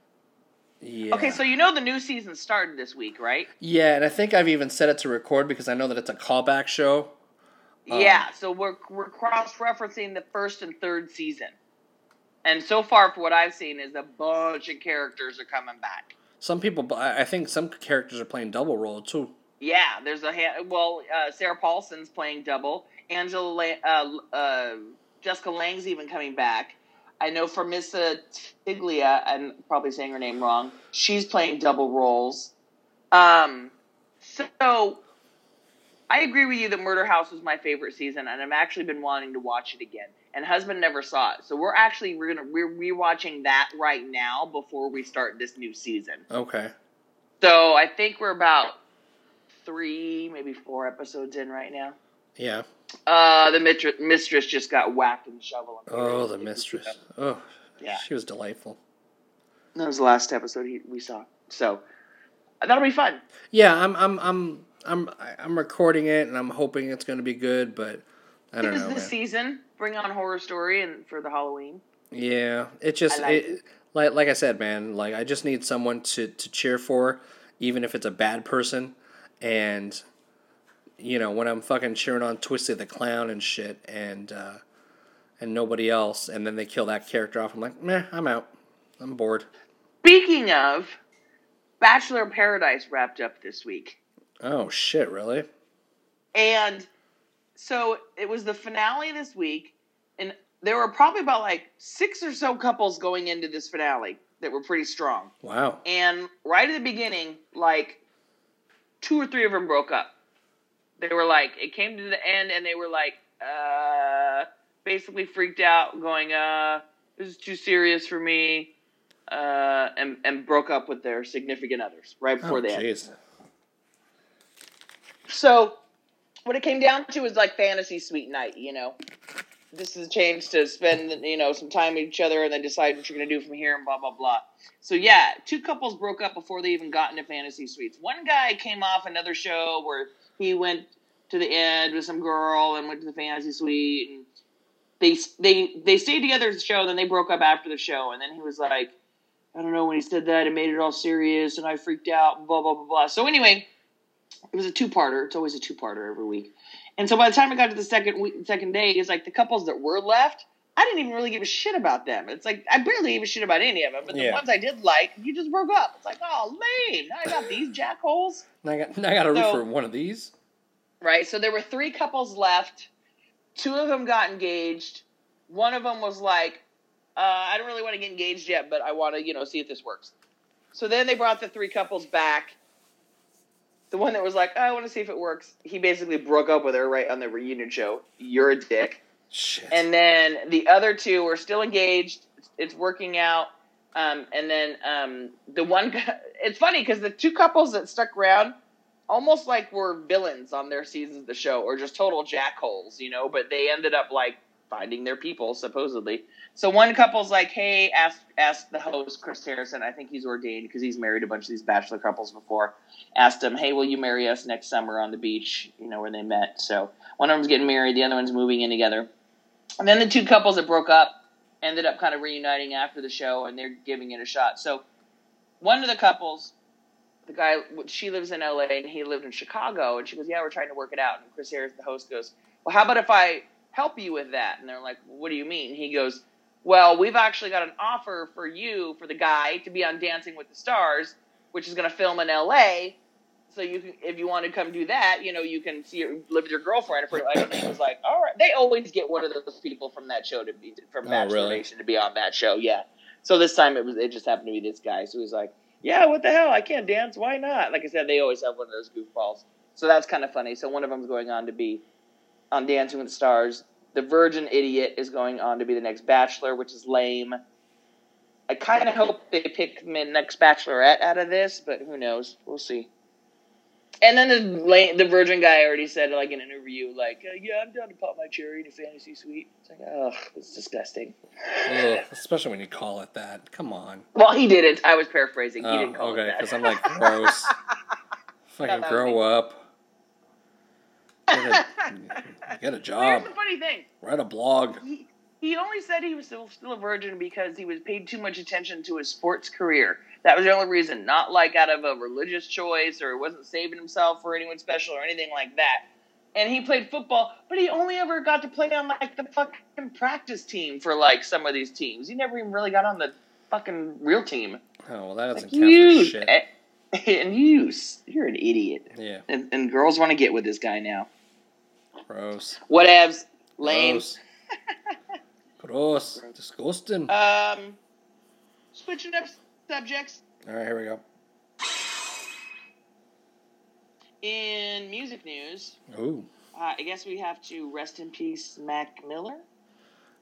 yeah. Okay, so you know the new season started this week, right? yeah, and I think I've even set it to record because I know that it's a callback show. Um, yeah. So we're we're cross referencing the first and third season, and so far, for what I've seen, is a bunch of characters are coming back. Some people, I I think some characters are playing double role too. Yeah, there's a ha- well, uh, Sarah Paulson's playing double. Angela, La- uh, uh, Jessica Lange's even coming back. I know for Miss Tiglia, I'm probably saying her name wrong. She's playing double roles. Um, so I agree with you that Murder House was my favorite season, and I've actually been wanting to watch it again. And husband never saw it, so we're actually we're gonna we're rewatching that right now before we start this new season. Okay. So I think we're about three, maybe four episodes in right now. Yeah. Uh, the mistress, mistress just got whacked in the shovel. Oh, the mistress. Oh, Yeah. She was delightful. That was the last episode he, we saw. So that'll be fun. Yeah, I'm, I'm, I'm, I'm, I'm recording it, and I'm hoping it's going to be good, but I don't It know. this man. season. Bring on horror story and for the Halloween. Yeah, it just I like it, like like I said, man. Like I just need someone to to cheer for, even if it's a bad person, and you know when I'm fucking cheering on Twisted the Clown and shit, and uh, and nobody else, and then they kill that character off. I'm like, meh, I'm out. I'm bored. Speaking of, Bachelor Paradise wrapped up this week. Oh shit, really? And so it was the finale this week, and there were probably about like six or so couples going into this finale that were pretty strong. Wow. And right at the beginning, like two or three of them broke up. They were like, it came to the end, and they were like, uh, basically freaked out, going, uh, this is too serious for me, uh, and and broke up with their significant others right before Oh the end. jeez. So, what it came down to was like fantasy suite night, you know. This is a chance to spend, you know, some time with each other and then decide what you're going to do from here and blah, blah, blah. So, yeah, two couples broke up before they even got into fantasy suites. One guy came off another show where he went to the end with some girl and went to the fantasy suite. And they, they, they stayed together at the show, then they broke up after the show. And then he was like, I don't know, when he said that, it made it all serious and I freaked out, blah, blah, blah, blah. So, anyway, it was a two parter. It's always a two parter every week. And so by the time I got to the second week, second day, it's like the couples that were left, I didn't even really give a shit about them. It's like I barely gave a shit about any of them. But the Yeah. ones I did like, you just broke up. It's like, oh, lame. Now I got these [SIGHS] jackholes. Now I got now I got to root So- for one of these. Right. So there were three couples left. Two of them got engaged. One of them was like, uh, I don't really want to get engaged yet, but I want to, you know, see if this works. So then they brought the three couples back. The one that was like, oh, I want to see if it works. He basically broke up with her right on the reunion show. You're a dick. Shit. And then the other two were still engaged. It's, it's working out. Um, and then um, the one, [LAUGHS] it's funny because the two couples that stuck around almost like were villains on their seasons of the show or just total jackholes, you know, but they ended up like finding their people supposedly. So one couple's like, "Hey, ask ask the host Chris Harrison. I think he's ordained because he's married a bunch of these bachelor couples before. Asked him, "Hey, will you marry us next summer on the beach? You know where they met." So one of them's getting married, the other one's moving in together. And then the two couples that broke up ended up kind of reuniting after the show, and they're giving it a shot. So one of the couples, the guy, she lives in LA and he lived in Chicago, and she goes, "Yeah, we're trying to work it out." And Chris Harris, the host, goes, "Well, how about if I help you with that?" And they're like, "What do you mean?" He goes, well, we've actually got an offer for you for the guy to be on Dancing with the Stars, which is going to film in L.A. So you can, if you want to come do that, you know, you can see your, live with your girlfriend. For like, and he was like, all right. They always get one of those people from that show to be from Oh, Bachelor really? Nation to be on that show. Yeah. So this time it was it just happened to be this guy. So he was like, yeah, what the hell? I can't dance. Why not? Like I said, they always have one of those goofballs. So that's kind of funny. So one of them's going on to be on Dancing with the Stars. The Virgin Idiot is going on to be the next Bachelor, which is lame. I kind of hope they pick the next Bachelorette out of this, but who knows? We'll see. And then the la- the Virgin guy already said, like in an interview, like, uh, "Yeah, I'm down to pop my cherry in a fantasy suite." It's like, ugh, it's disgusting. Ugh, especially when you call it that. Come on. Well, he didn't. I was paraphrasing. He Oh, didn't call okay, it that. Okay, because I'm like, gross. [LAUGHS] Fucking that grow up. Get a, [LAUGHS] get a Well, here's the funny thing. Write a blog. He, he only said he was still, still a virgin because he was paid too much attention to his sports career. That was the only reason. Not like out of a religious choice or he wasn't saving himself for anyone special or anything like that. And he played football, but he only ever got to play on like the fucking practice team for like some of these teams. He never even really got on the fucking real team. Oh, well, that doesn't Like, count you, for shit. [LAUGHS] and you, you're an idiot. Yeah, And, and girls want to get with this guy now. Gross. Whatevs. Lame. Gross. Gross. Disgusting. Um, switching up subjects. All right, here we go. In music news, Ooh. uh, I guess we have to rest in peace, Mac Miller.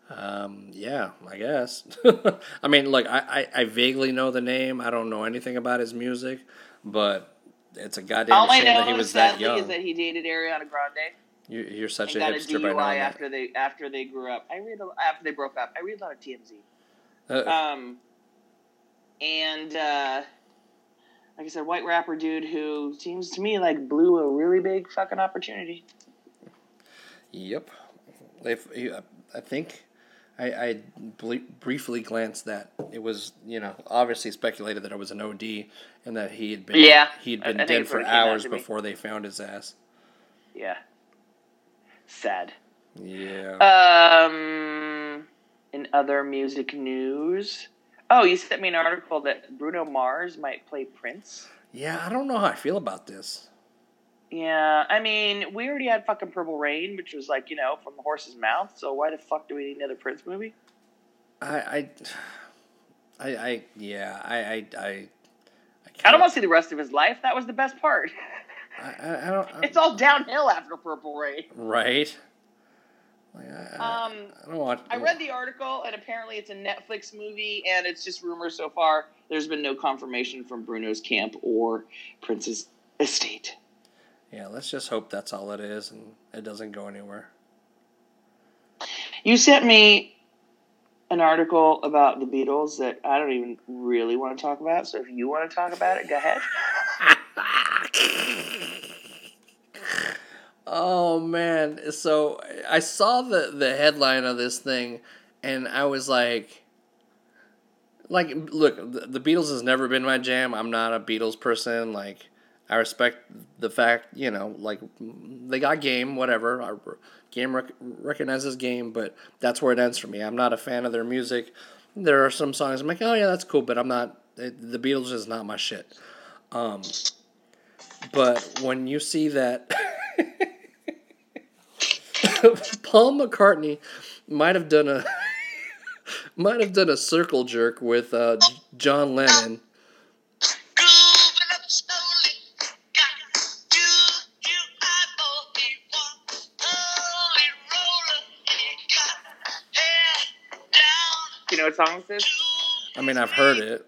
Um, yeah, I guess. [LAUGHS] I mean, look, I, I, I vaguely know the name. I don't know anything about his music, but it's a goddamn All I shame that he was that sadly young. is that he dated Ariana Grande you, you're such and a got a hipster by knowing after they after they grew up. I read a, after they broke up. I read a lot of TMZ. Uh, Um, and uh, like I said, white rapper dude who seems to me like blew a really big fucking opportunity. Yep. If I think I, I ble- briefly glanced that it was you know obviously speculated that it was an OD and that he had been Yeah, he had been I think dead for what it came out hours before they found his ass. Yeah, sad. Yeah. Um, in other music news, oh, you sent me an article that Bruno Mars might play Prince. yeah, I don't know how I feel about this. Yeah, I mean, we already had fucking Purple Rain, which was like you know from the horse's mouth. So why the fuck do we need another Prince movie? I I [SIGHS] I, I yeah I I I. I, I don't want to see the rest of his life. That was the best part. [LAUGHS] I, I, I don't. I, It's all downhill after Purple Rain. right. Like, I, I, Um, I don't want. I read the article, and apparently it's a Netflix movie, and it's just rumors so far. There's been no confirmation from Bruno's camp or Prince's estate. Yeah, let's just hope that's all it is, and it doesn't go anywhere. You sent me an article about the Beatles that I don't even really want to talk about. So if you want to talk about it, go ahead. [LAUGHS] Oh man! So I saw the the headline of this thing, and I was like, like, look, the, Beatles has never been my jam. I'm not a Beatles person. Like, I respect the fact, you know, like they got game, whatever. I, game rec- recognizes game, but that's where it ends for me. I'm not a fan of their music. There are some songs I'm like, oh yeah, that's cool, but I'm not. The Beatles is not my shit. Um, but when you see that. [LAUGHS] Paul McCartney might have done a [LAUGHS] might have done a circle jerk with uh, John Lennon. Grooving up slowly, got you, you eyeball me one, holy roller, got head down Do you know what song this is? I mean, I've heard it.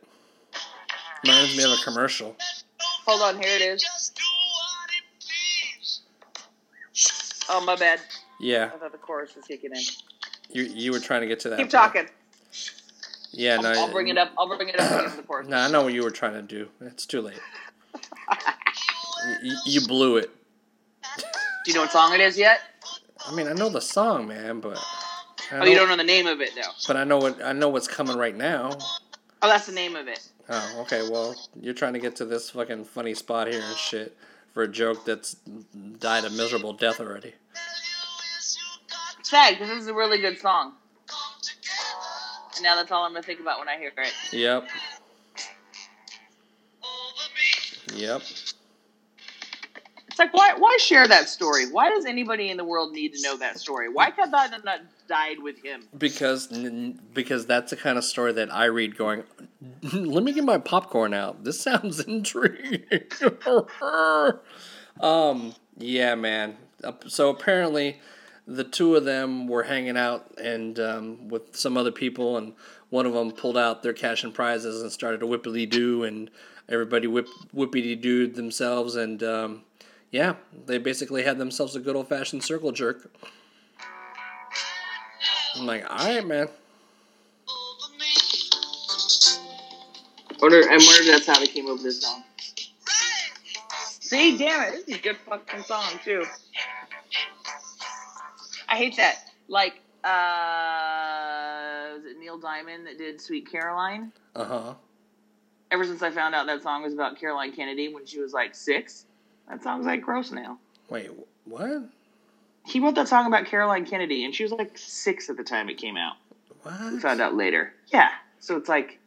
Reminds me of a commercial. Hold on, here it is. Just do what it please. Oh, my bad. Yeah, I thought the chorus was kicking in. you you were trying to get to that. Keep part. talking. Yeah, no. I'll, I'll bring it up. I'll bring it up the chorus. [COUGHS] No, I know what you were trying to do. It's too late. [LAUGHS] You, you blew it. Do you know what song it is yet? I mean, I know the song, man, but I Oh, you don't know the name of it though. But I know what I know what's coming right now. Oh, that's the name of it. Oh, okay. Well, you're trying to get to this fucking funny spot here and shit for a joke that's died a miserable death already. Sad this is a really good song. now that's all I'm gonna think about when I hear it. Yep. Yep. It's like why why share that story? Why does anybody in the world need to know that story? Why can't that not died with him? Because because that's the kind of story that I read. Going, [LAUGHS] let me get my popcorn out. This [LAUGHS] sounds intriguing. [LAUGHS] um. Yeah, man. So apparently, the two of them were hanging out and um, with some other people, and one of them pulled out their cash and prizes and started to whippity doo, and everybody whip whippity dooed themselves, and um, yeah, they basically had themselves a good old fashioned circle jerk. I'm like, all right, man. Wonder, I wonder if that's how they came up with this song. See, damn it, this is a good fucking song too. I hate that. Like, uh, was it Neil Diamond that did "Sweet Caroline"? Uh huh. Ever since I found out that song was about Caroline Kennedy when she was like six, that song's like gross now. Wait, what? He wrote that song about Caroline Kennedy, and she was like six at the time it came out. What? We found out later. Yeah, so it's like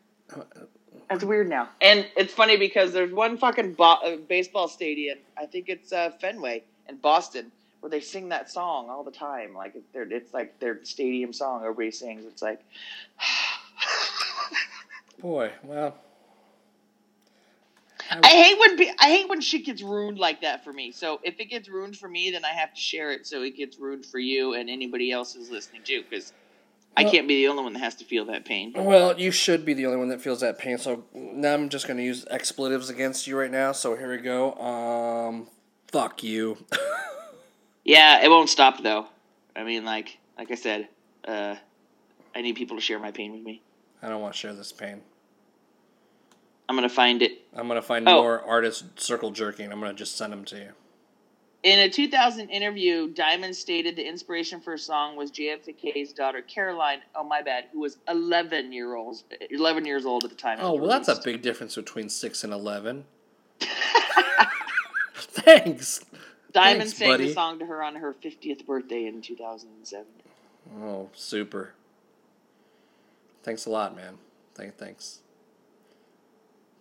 that's weird now. And it's funny because there's one fucking bo- uh, baseball stadium. I think it's uh, Fenway in Boston, where they sing that song all the time. Like they're, it's like their stadium song. Everybody sings. It's like. [SIGHS] [SIGHS] Boy, well. I hate when pe- I hate when shit gets ruined like that for me. So if it gets ruined for me, then I have to share it so it gets ruined for you and anybody else who's listening too. Because I can't be the only one that has to feel that pain. Well, you should be the only one that feels that pain. So now I'm just going to use expletives against you right now. So here we go. Um, fuck you. [LAUGHS] Yeah, it won't stop though. I mean, like like I said, uh, I need people to share my pain with me. I don't want to share this pain. I'm gonna find it. I'm going to find Oh. more artists circle jerking. I'm going to just send them to you. In a 2000 interview, Diamond stated the inspiration for a song was JFK's daughter Caroline. Oh my bad, who was 11 year old, 11 years old at the time. Oh, well, that's a big difference between 6 and 11. [LAUGHS] Thanks. Diamond Thanks, sang buddy. the song to her on her 50th birthday in 2007. Oh, super. Thanks a lot, man. Thank, thanks.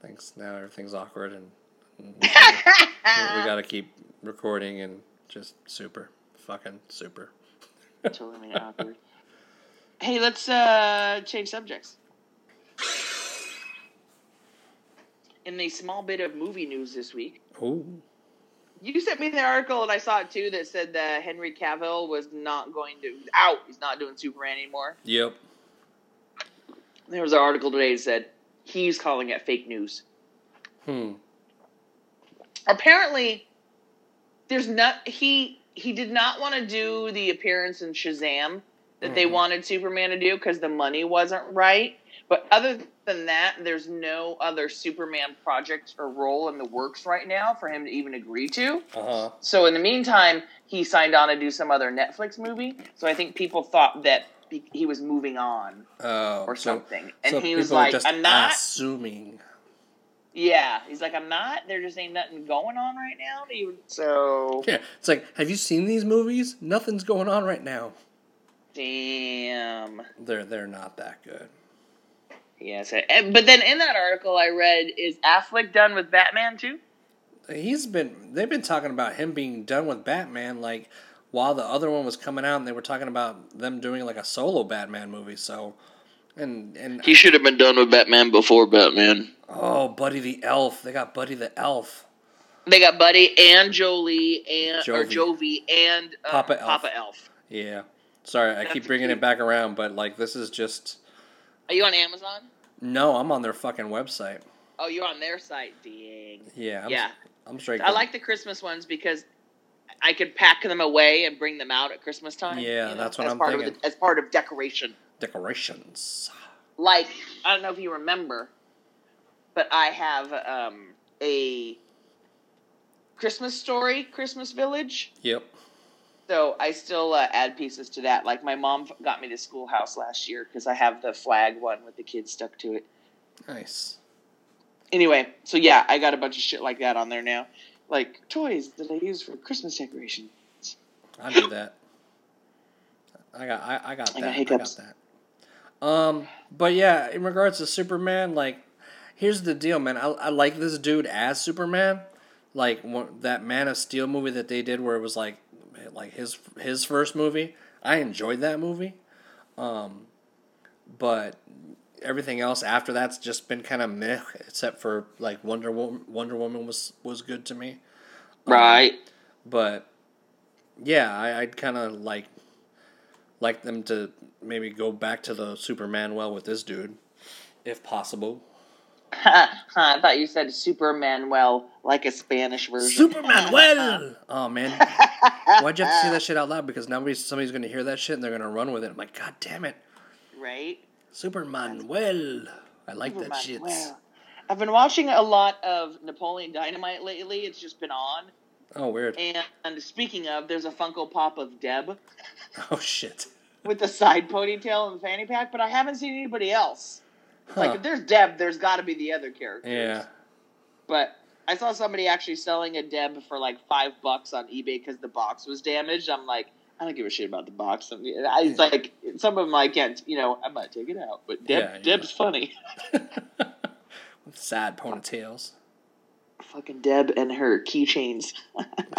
Thanks. Now everything's awkward and we [LAUGHS] got to keep recording and just super, fucking super. [LAUGHS] totally made it awkward. Hey, let's uh, change subjects. [LAUGHS] In a small bit of movie news this week, Oh, you sent me the article and I saw it too that said that Henry Cavill was not going to out. He's not doing Superman anymore. yep. There was an article today that said he's calling it fake news. Hmm. Apparently, there's not he he did not want to do the appearance in Shazam that they Mhm. wanted Superman to do because the money wasn't right. But other than that, there's no other Superman project or role in the works right now for him to even agree to. Uh huh. So in the meantime, he signed on to do some other Netflix movie. So I think people thought that be- he was moving on Oh, or so, something, and so he was like, "I'm not." assuming. Yeah, he's like, "I'm not." There just ain't nothing going on right now. even- So Yeah, it's like, have you seen these movies? Nothing's going on right now. damn. They're they're not that good. Yes, and- eh, but then in that article I read, is Affleck done with Batman too? He's been they've been talking about him being done with Batman like while the other one was coming out and they were talking about them doing like a solo Batman movie. So and and He should have been done with Batman before Batman. oh, Buddy the Elf. They got Buddy the Elf. They got Buddy and Jolie and or Jovie. Jovie and uh, Papa Elf. Papa Elf. Yeah. Sorry, I That's keep bringing it back around, but like this is just Are you on Amazon? no. I'm on their fucking website. Oh, you're on their site. Dang. Yeah. I'm, yeah, I'm straight. I like the Christmas ones because I could pack them away and bring them out at Christmas time. Yeah, that's what as I'm part Of thinking. the, as part of decoration. decorations. Like I don't know if you remember, but I have um, a Christmas story, Christmas Village. Yep. So I still uh, add pieces to that. Like my mom got me the schoolhouse last year because I have the flag one with the kids stuck to it. Nice. Anyway, so yeah, I got a bunch of shit like that on there now, like toys that I use for Christmas decorations. I do that. I got I, I got I that. got hiccups. I got Um, but yeah, in regards to Superman, like, here's the deal, man. I, I like this dude as Superman. Like one, that Man of Steel movie that they did, where it was like, like his his first movie. I enjoyed that movie. Um, but everything else after that's just been kind of meh, except for like Wonder Woman. Wonder Woman was was good to me. Right. Um, but yeah, I, I'd kind of like like them to maybe go back to the Superman well with this dude, if possible. [LAUGHS] I thought you said Superman well, like a Spanish version. Superman [LAUGHS] well. Oh man, [LAUGHS] why'd you have to say that shit out loud? Because now somebody's gonna hear that shit and they're gonna run with it. I'm like, God damn it, right? Superman well. I like that shit. I've been watching a lot of Napoleon Dynamite lately. It's just been on. Oh weird. And, and speaking of, there's a Funko Pop of Deb [LAUGHS] Oh shit. with the side ponytail and the fanny pack, but I haven't seen anybody else. Huh. Like if there's Deb, there's got to be the other characters. Yeah. But I saw somebody actually selling a Deb for like five bucks on eBay because the box was damaged. I'm like, I don't give a shit about the box. I mean, I, it's like some of them I can't, you know, I might take it out. But Deb, Yeah. Deb's funny. [LAUGHS] [LAUGHS] With sad ponytails. Fucking Deb and her keychains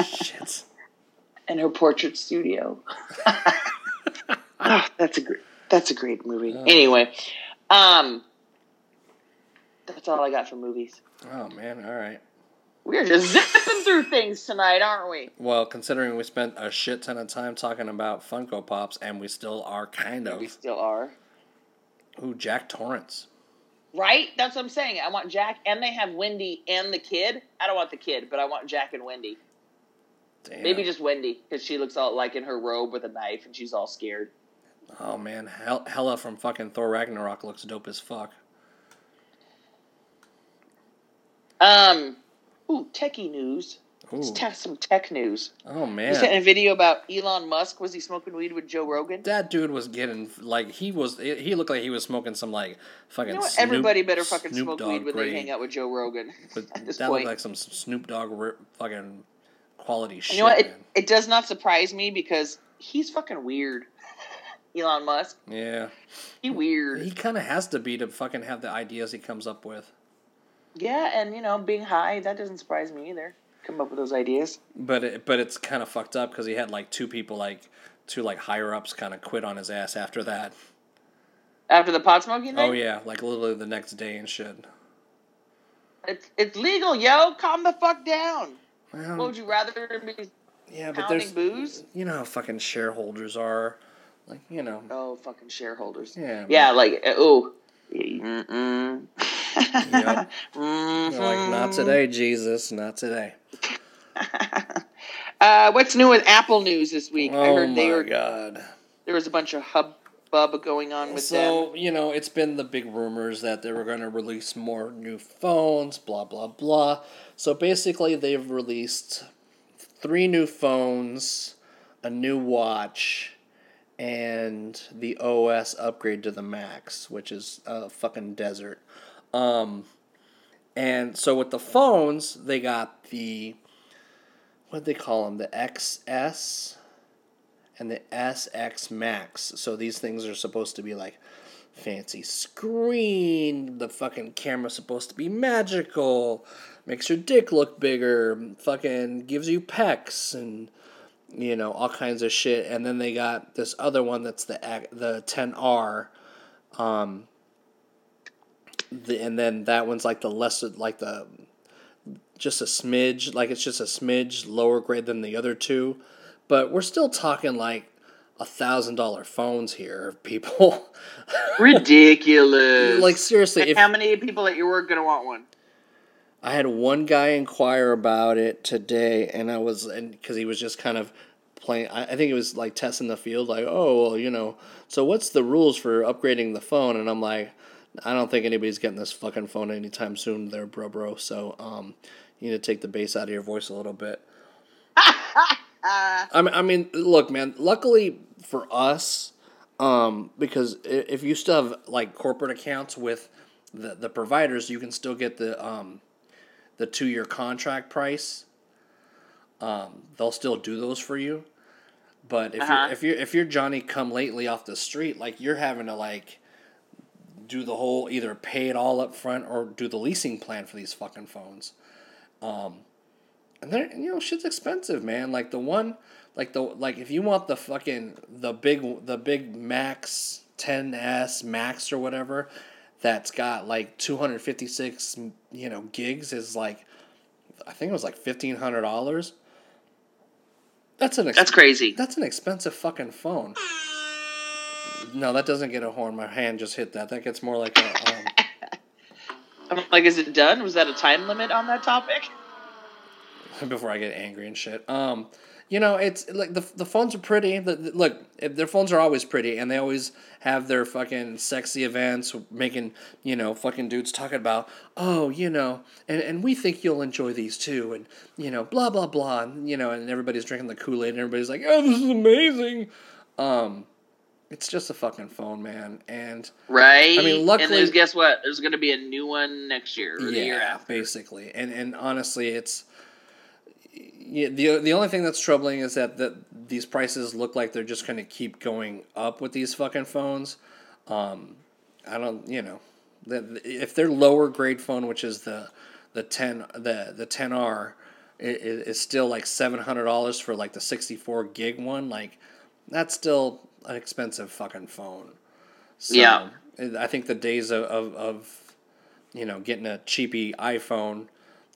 shit. [LAUGHS] and her portrait studio. oh, that's a great. That's a great movie. Oh. Anyway, um, that's all I got for movies. Oh man. All right. We're just zipping through things tonight, aren't we? Well, considering we spent a shit ton of time talking about Funko Pops, and we still are kind of. We still are. Ooh, Jack Torrance. Right? That's what I'm saying. I want Jack, and they have Wendy and the kid. I don't want the kid, but I want Jack and Wendy. Damn. Maybe just Wendy, because she looks all like in her robe with a knife, and she's all scared. Oh man, Hel- Hela from fucking Thor Ragnarok looks dope as fuck. Um, ooh, techie news. Ooh. some tech news. Oh You sent man. a video about Elon Musk. Was he smoking weed with Joe Rogan? That dude was getting like he was. He looked like he was smoking some like fucking. You know? Snoop- Everybody better fucking Snoop smoke Dogg weed when they hang out with Joe Rogan. [LAUGHS] But at this that point. looked like some Snoop Dogg fucking quality shit. you know what? It, man. it does not surprise me because he's fucking weird. [LAUGHS] Elon Musk. Yeah, He weird. he kind of has to be to fucking have the ideas he comes up with. Yeah, and you know, being high, that doesn't surprise me either. Come up with those ideas. But it, but it's kind of fucked up because he had like two people like two like higher ups kind of quit on his ass after that. After the pot smoking thing? Oh yeah, like literally the next day and shit. It's, it's legal, yo. Calm the fuck down. Well, What would you rather be yeah, but there's booze? you know how fucking shareholders are, like you know. Oh, fucking shareholders. Yeah. Yeah, like, uh, oh. Mm-mm. [LAUGHS] Yep. [LAUGHS] Mhm. Like not today, Jesus, not today. [LAUGHS] uh, what's new with Apple news this week? I Oh heard my they were, god. there was a bunch of hubbub going on with them. So, you know, it's been the big rumors that they were going to release more new phones, blah, blah, blah. So basically, they've released three new phones, a new watch, and the OS upgrade to the Max, which is a fucking desert. Um, and so with the phones, they got the, what they call them? The XS and the SX Max. So these things are supposed to be like fancy screen. The fucking camera's supposed to be magical. Makes your dick look bigger. Fucking gives you pecs and you know all kinds of shit. And then they got this other one that's the the 10R. Um. The, and then that one's like the lesser like the just a smidge like it's just a smidge lower grade than the other two but we're still talking like a thousand dollar phones here people [LAUGHS] Ridiculous. like seriously if how many people at your work gonna want one? i had one guy inquire about it today and i was and because he was just kind of playing I, I think it was like testing the field like oh well you know so what's the rules for upgrading the phone and i'm like i don't think anybody's getting this fucking phone anytime soon there bro bro so um you need to take the bass out of your voice a little bit [LAUGHS] I mean, I mean, look, man. Luckily for us, um, because if you still have like corporate accounts with the the providers, you can still get the um, the two year contract price. Um, they'll still do those for you, but if Uh-huh. you're if you're if you're Johnny come lately off the street, like you're having to like do the whole either pay it all up front or do the leasing plan for these fucking phones. Um, and they're you know shit's expensive, man. Like the one, like the like if you want the fucking the big the big Max 10s Max or whatever, that's got like two hundred fifty six you know gigs is like, I think it was like fifteen hundred dollars. That's an ex- That's crazy. that's an expensive fucking phone. No, that doesn't get a horn. My hand just hit that. That gets more like a. Um, [LAUGHS] I'm like, is it done? Was that a time limit on that topic? [LAUGHS] before I get angry and shit. Um, you know, it's like the the phones are pretty. The, the- look, their phones are always pretty, and they always have their fucking sexy events, making you know fucking dudes talking about, oh, you know, and and we think you'll enjoy these too, and you know, blah blah blah, and, you know, and everybody's drinking the Kool Aid, and everybody's like, oh, this is amazing. Um, it's just a fucking phone, man, and Right. I mean, luckily- and there's guess what? There's going to be a new one next year or the year yeah, after. basically. And and honestly, it's yeah, the the only thing that's troubling is that that these prices look like they're just going to keep going up with these fucking phones. Um, I don't, you know, the, if their lower grade phone, which is the the ten the the ten R, is still like seven hundred dollars for like the sixty four gig one, like that's still an expensive fucking phone. So, Yeah. I think the days of, of, of you know getting a cheapy iPhone,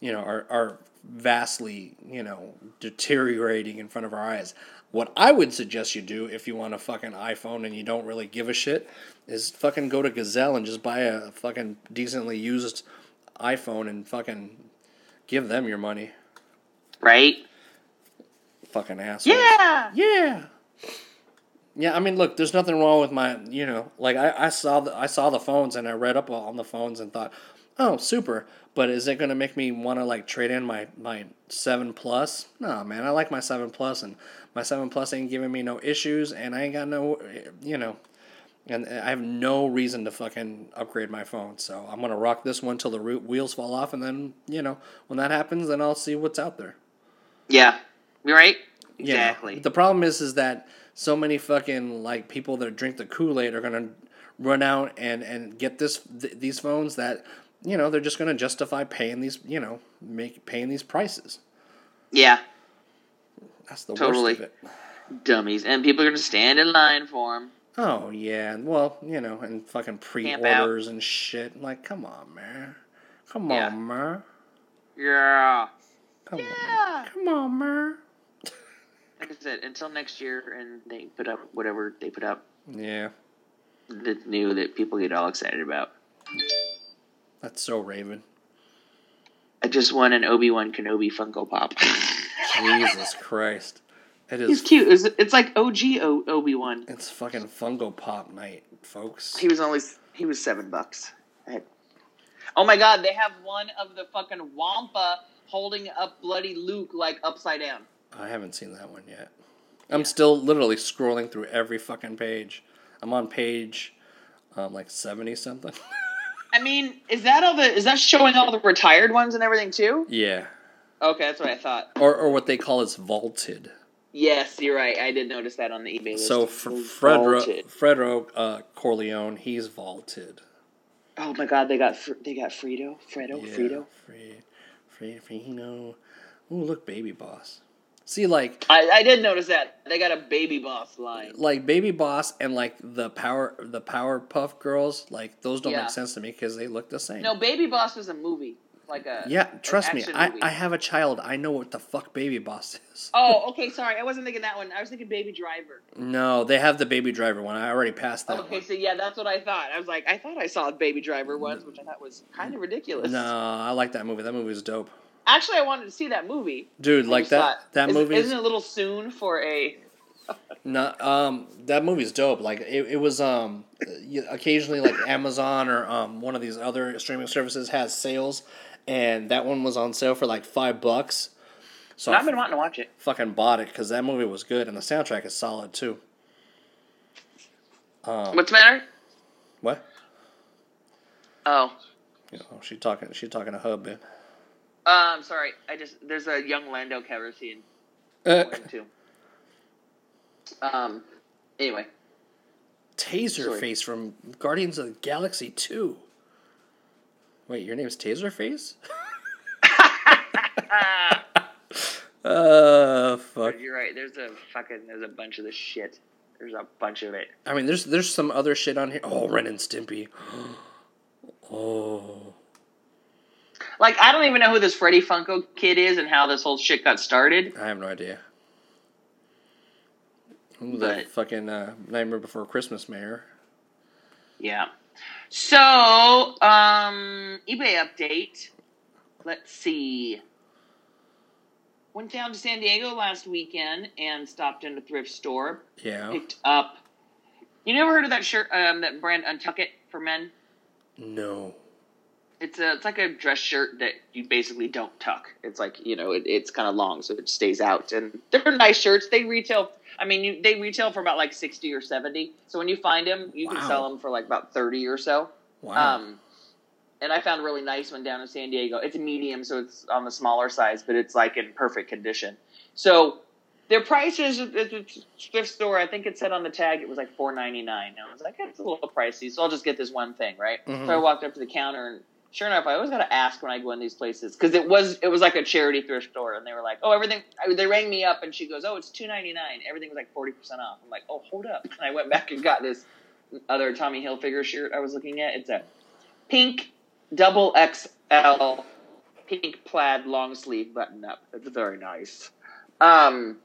you know, are are vastly you know deteriorating in front of our eyes. What I would suggest you do if you want a fucking iPhone and you don't really give a shit is fucking go to Gazelle and just buy a fucking decently used iPhone and fucking give them your money. Right? Fucking assholes. Yeah. Yeah. Yeah, I mean, look, there's nothing wrong with my, you know, like I, I saw the I saw the phones and I read up on the phones and thought, oh, super. But is it gonna make me want to like trade in my my seven plus? No, man, I like my seven plus and my seven plus ain't giving me no issues and I ain't got no, you know, and I have no reason to fucking upgrade my phone. So I'm gonna rock this one till the wheels fall off, and then you know when that happens, then I'll see what's out there. Yeah. you're right? Exactly. the problem is, is that so many fucking like people that drink the Kool Aid are gonna run out and and get this th- these phones that you know they're just gonna justify paying these you know make paying these prices. Yeah. That's the Totally. worst of it. Dummies. And people are going to stand in line for them. Oh yeah, well you know, and fucking pre-orders and shit. Like, come on, man. Come Yeah. on, man. Yeah. Come Yeah. on. Come on, man. Like I said, until next year and they put up whatever they put up Yeah, that's new that people get all excited about. that's so Raven. I just won an Obi Wan Kenobi Funko Pop. Jesus Christ. It He's cute. It's, it's like OG Obi Wan. It's fucking Funko Pop night, folks. He was only he was seven bucks. Oh my god, they have one of the fucking Wampa holding up bloody Luke like upside down. I haven't seen that one yet. I'm still literally scrolling through every fucking page. I'm on page, um, like seventy something. [LAUGHS] I mean, is that all the is that showing all the retired ones and everything too? yeah, Okay, that's what I thought. or or what they call is vaulted. Yes, you're right. I did notice that on the eBay list. So for. Fredro Fredro uh, Corleone, he's vaulted. Oh my god, they got they got Frito, Fredo, Yeah, Frito. Fred, Fred, Frino. Ooh, look, Baby Boss. See, like I, I did notice that they got a baby boss line. like Baby Boss and like the power the Powerpuff Girls, like those don't Yeah. make sense to me because they look the same. No, Baby Boss was a movie, like a Yeah, an trust me, action I, movie. I have a child. I know what the fuck Baby Boss is. Oh, okay, sorry, I wasn't thinking that one. I was thinking Baby Driver. No, they have the Baby Driver one. I already passed that okay, one. so yeah, that's what I thought. I was like, I thought I saw Baby Driver once, which I thought was kind of ridiculous. No, I like that movie. That movie was dope. Actually, I wanted to see that movie. Dude, I like just that thought, that is- movie Isn't it a little soon for a? [LAUGHS] No, um, that movie's dope. Like it, it was um, occasionally like Amazon or um one of these other streaming services has sales, and that one was on sale for like five bucks. So I I've been wanting to watch it. fucking bought it because that movie was good and the soundtrack is solid too. Um, What's the matter? what? Oh, You know, she talking. She talking to Hub, man. Um, sorry. I just there's a young Lando Calrissian Uh, too. Um. Anyway, Taser Sorry. Face from Guardians of the Galaxy 2. Wait, your name's Taser Face? [LAUGHS] uh, fuck. You're right. There's a fucking there's a bunch of this shit. There's a bunch of it. I mean, there's there's some other shit on here. Oh, Ren and Stimpy. [GASPS] Oh, Like I don't even know who this Freddy Funko kid is and how this whole shit got started. I have no idea. Who the fucking uh, Nightmare Before Christmas mayor? Yeah. So, um, eBay update. Let's see. Went down to San Diego last weekend and stopped in a thrift store. Yeah. Picked up. You never heard of that shirt? Um, that brand Untuck It for men. No. It's a it's like a dress shirt that you basically don't tuck. It's like you know it, it's kind of long so it stays out, and they're nice shirts. They retail. I mean, you, they retail for about like sixty or seventy. So when you find them, you Wow. can sell them for like about thirty or so. Wow. Um, and I found a really nice one down in San Diego. It's a medium, so it's on the smaller size, but it's like in perfect condition. So their prices at the thrift store, I think it said on the tag it was like four ninety nine. I was like, it's a little pricey, so I'll just get this one thing, right? Mhm. So I walked up to the counter, and sure enough, I always got to ask when I go in these places because it was it was like a charity thrift store, and they were like, oh, everything. I, they rang me up, and she goes, oh, it's two ninety nine. Everything was like forty percent off. I'm like, oh, hold up, [LAUGHS] and I went back and got this other Tommy Hilfiger shirt I was looking at. It's a pink double XL pink plaid long sleeve button up. It's very nice. Um,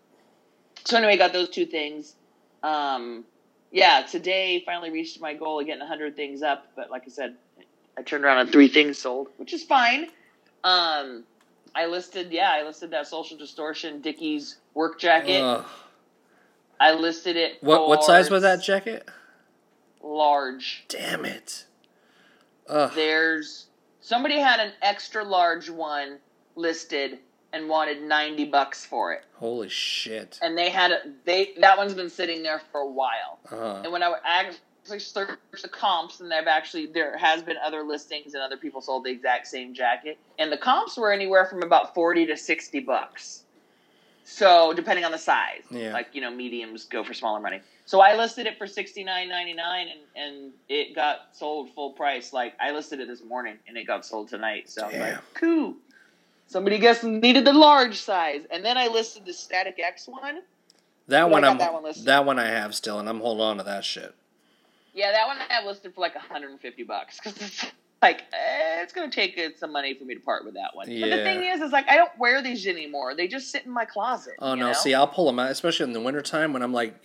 so anyway, got those two things. Um, yeah, today finally reached my goal of getting 100 things up, but like I said, I turned around and three things sold, which is fine. Um, I listed, yeah, I listed that social distortion Dickies work jacket. Ugh. I listed it. what what size was that jacket? Large. Damn it. Ugh. There's somebody had an extra large one listed and wanted 90 bucks for it. Holy shit. And they had a, they that one's been sitting there for a while. Uh-huh. And when I actually searched the comps, and I've actually there has been other listings and other people sold the exact same jacket, and the comps were anywhere from about 40 to 60 bucks. So depending on the size, Yeah. like you know, mediums go for smaller money. So I listed it for sixty nine ninety nine, and and it got sold full price. Like I listed it this morning, and it got sold tonight. So Damn. like, cool. Somebody guess needed the large size, and then I listed the Static X one. That one got I'm that one that one I have still and I'm holding on to that shit. Yeah, that one I have listed for like 150 bucks because it's like eh, it's gonna take uh, some money for me to part with that one. But the thing is, is like I don't wear these anymore. They just sit in my closet. Oh no, know? see I'll pull them out, especially in the wintertime when I'm like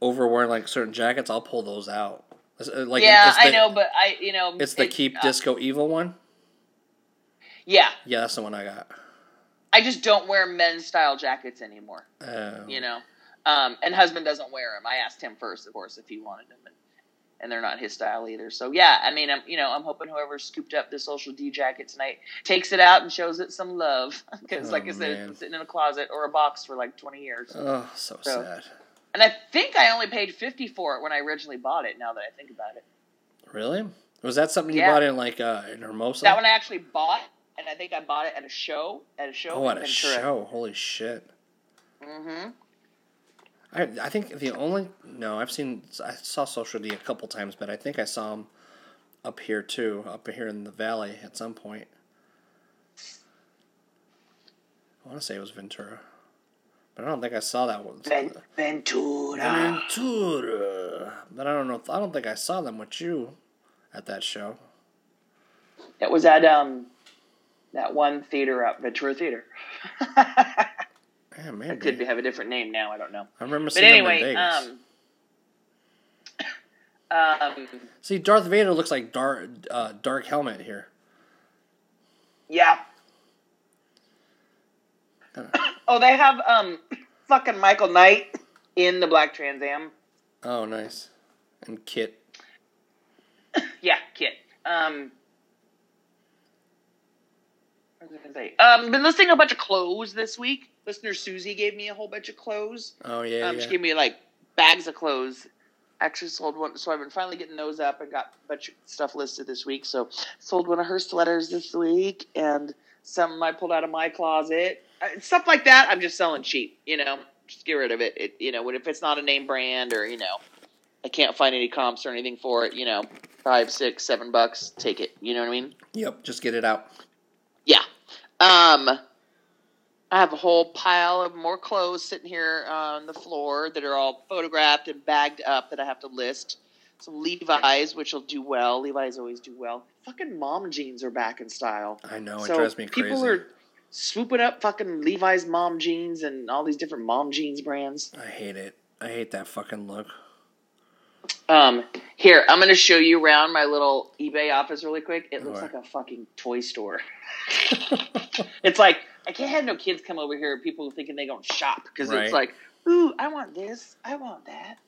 over wearing like certain jackets, I'll pull those out. Uh, Like yeah, the, I know, but I, you know, It's the it- keep uh, disco evil one. Yeah, Yeah, that's the one I got. I just don't wear men's style jackets anymore. Um, You know, um, and husband doesn't wear them. I asked him first, of course, if he wanted them, and, and they're not his style either. So yeah, I mean, I'm you know, I'm hoping whoever scooped up the social D jacket tonight takes it out and shows it some love [LAUGHS] because, Oh, like I said, it's man. been sitting in a closet or a box for like 20 years. Oh, so, So- sad. And I think I only paid 50 for it when I originally bought it. Now that I think about it, Really? Was that something you Yeah. bought in like uh, in Hermosa? that one I actually bought, and I think I bought it at a show. At a show. oh, at a show! Holy shit! Mm-hmm. I I think the only no I've seen I saw Social D a couple times, but I think I saw him up here too, up here in the valley at some point. I want to say it was Ventura, but I don't think I saw that one. Ventura. Ventura, but I don't know. I don't think I saw them with you at that show. That was at um that one theater up Ventura Theater. [LAUGHS] Yeah, maybe. It could be, have a different name now. I don't know. I remember But seeing them in anyway, um, [COUGHS] um, See, Darth Vader looks like dark, uh, dark helmet here. yeah. [COUGHS] oh, they have um [COUGHS] fucking Michael Knight in the Black Trans Am. Oh, nice. And KITT. Yeah, KITT. Um, what was I gonna say? Um, been listing a bunch of clothes this week. Listener Susie gave me a whole bunch of clothes. Oh yeah, um, yeah. She gave me like bags of clothes. Actually, sold one, so I've been finally getting those up. and got a bunch of stuff listed this week. So, sold one of her sweaters this week, and some I pulled out of my closet. Uh, stuff like that, I'm just selling cheap. You know, just get rid of it. it you know, if it's not a name brand or you know, I can't find any comps or anything for it, you know, five, six, seven bucks, take it. You know what I mean? Yep, just get it out. Yeah. Um, I have a whole pile of more clothes sitting here on the floor that are all photographed and bagged up that I have to list. Some Levi's, which will do well. Levi's always do well. Fucking mom jeans are back in style. I know it so drives me crazy. people are swooping up fucking Levi's mom jeans and all these different mom jeans brands. I hate it. I hate that fucking look. Um, here I'm gonna show you around my little eBay office really quick. It looks Alright. like a fucking toy store. [LAUGHS] it's like I can't have no kids come over here. People thinking they gonna shop because Right. it's like, ooh, I want this, I want that.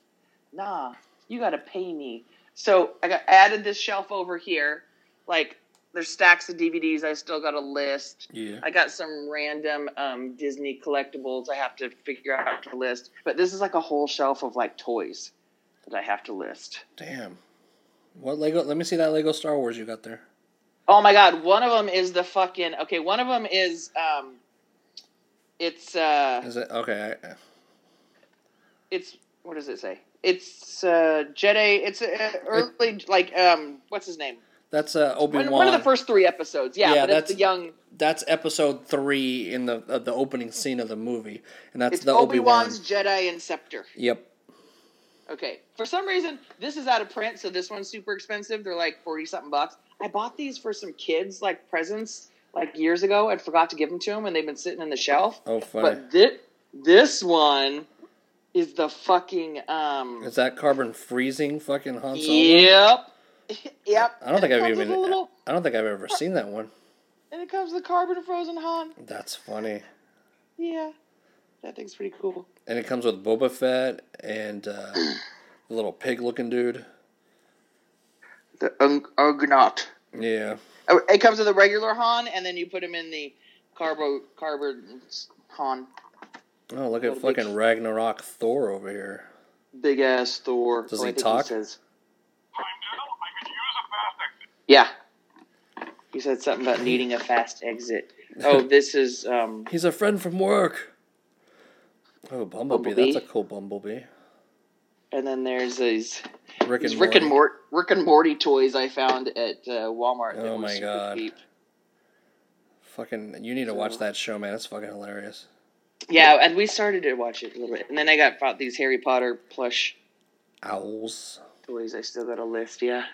Nah, you gotta pay me. So I got added this shelf over here. Like there's stacks of DVDs. I still got a list. Yeah. I got some random um, Disney collectibles I have to figure out how to list. But this is like a whole shelf of like toys that I have to list. Damn. What Lego? Let me see that Lego Star Wars you got there. Oh my god, one of them is the fucking okay. One of them is um, it's uh, Is it okay? I, it's what does it say? It's uh, Jedi. It's uh, early like um, what's his name? that's uh, Obi One, Wan. one of the first three episodes. Yeah, Yeah, but it's that's- the young. That's episode three in the uh, the opening scene of the movie, and that's the Obi Obi Wan. Wan's Jedi and Scepter. Yep. Okay. For some reason, this is out of print, so this one's super expensive. They're like forty something bucks. I bought these for some kids like presents like years ago. and forgot to give them to them, and they've been sitting in the shelf. Oh, funny. But this this one is the fucking um. Is that carbon freezing fucking Han Solo? Yep. [LAUGHS] yep. I don't think I've even. little, I don't think I've ever seen that one. and it comes with carbon frozen Han. That's funny. Yeah, that thing's pretty cool. And it comes with Boba Fett and uh, the little pig looking dude. The Ung- Ugnaught. Yeah. Oh, It comes with a regular Han, and then you put him in the carbo carbon Han. Oh, look at Little big- fucking Ragnarok Thor over here. Big ass Thor. Does Oh, I he think talk? says, I could use a fast exit. yeah. He said something about needing a fast exit. Oh, [LAUGHS] this is um. He's a friend from work. Oh, Bumblebee. Bumblebee? That's a cool Bumblebee. And then there's these Rick these and Rick Morty. and Mort Rick and Morty toys I found at uh, Walmart. Oh my God. cheap. Fucking, you need to watch that show, man. It's fucking hilarious. Yeah, and we started to watch it a little bit, and then I got bought these Harry Potter plush Owls. toys. I still got a list, yeah.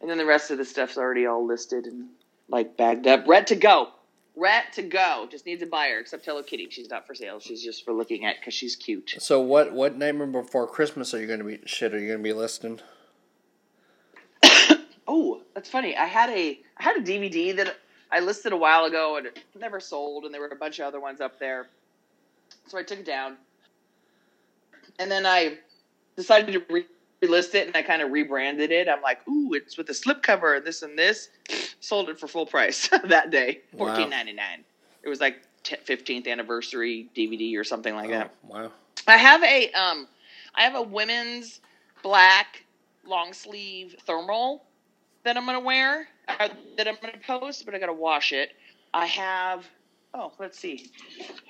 And then the rest of the stuff's already all listed and like bagged up, ready to go. Red to go. Just needs a buyer, except Hello Kitty. She's not for sale. She's just for looking at because she's cute. So what? What Nightmare Before Christmas are you gonna be? Shit, are you gonna be listing? [COUGHS] Oh, that's funny. I had a I had a DVD that I listed a while ago and it never sold, and there were a bunch of other ones up there. So I took it down, and then I decided to re- relist it, and I kind of rebranded it. I'm like, ooh, it's with a slipcover, and this and this. [SNIFFS] Sold it for full price [LAUGHS] that day, Wow. fourteen ninety nine. It was like fifteenth anniversary DVD or something like that. Oh, wow. I have a um, I have a women's black long sleeve thermal that I'm gonna wear uh, that I'm gonna post, but I gotta wash it. I have oh, let's see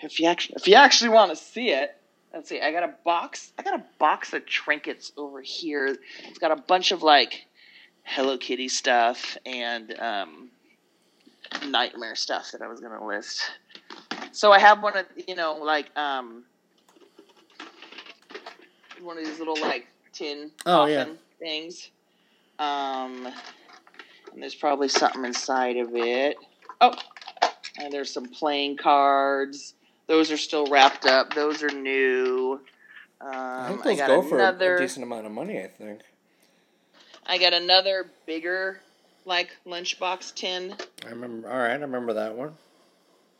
if you actually if you actually want to see it. Let's see. I got a box. I got a box of trinkets over here. It's got a bunch of like Hello Kitty stuff and um, nightmare stuff that I was gonna list. So I have one of you know like um, one of these little like tin Oh, yeah. things. Um, and there's probably something inside of it. Oh, and there's some playing cards. Those are still wrapped up. Those are new. Um, I think those got go for another. a decent amount of money. I think. I got another bigger like lunchbox tin, I remember. All right, I remember that one.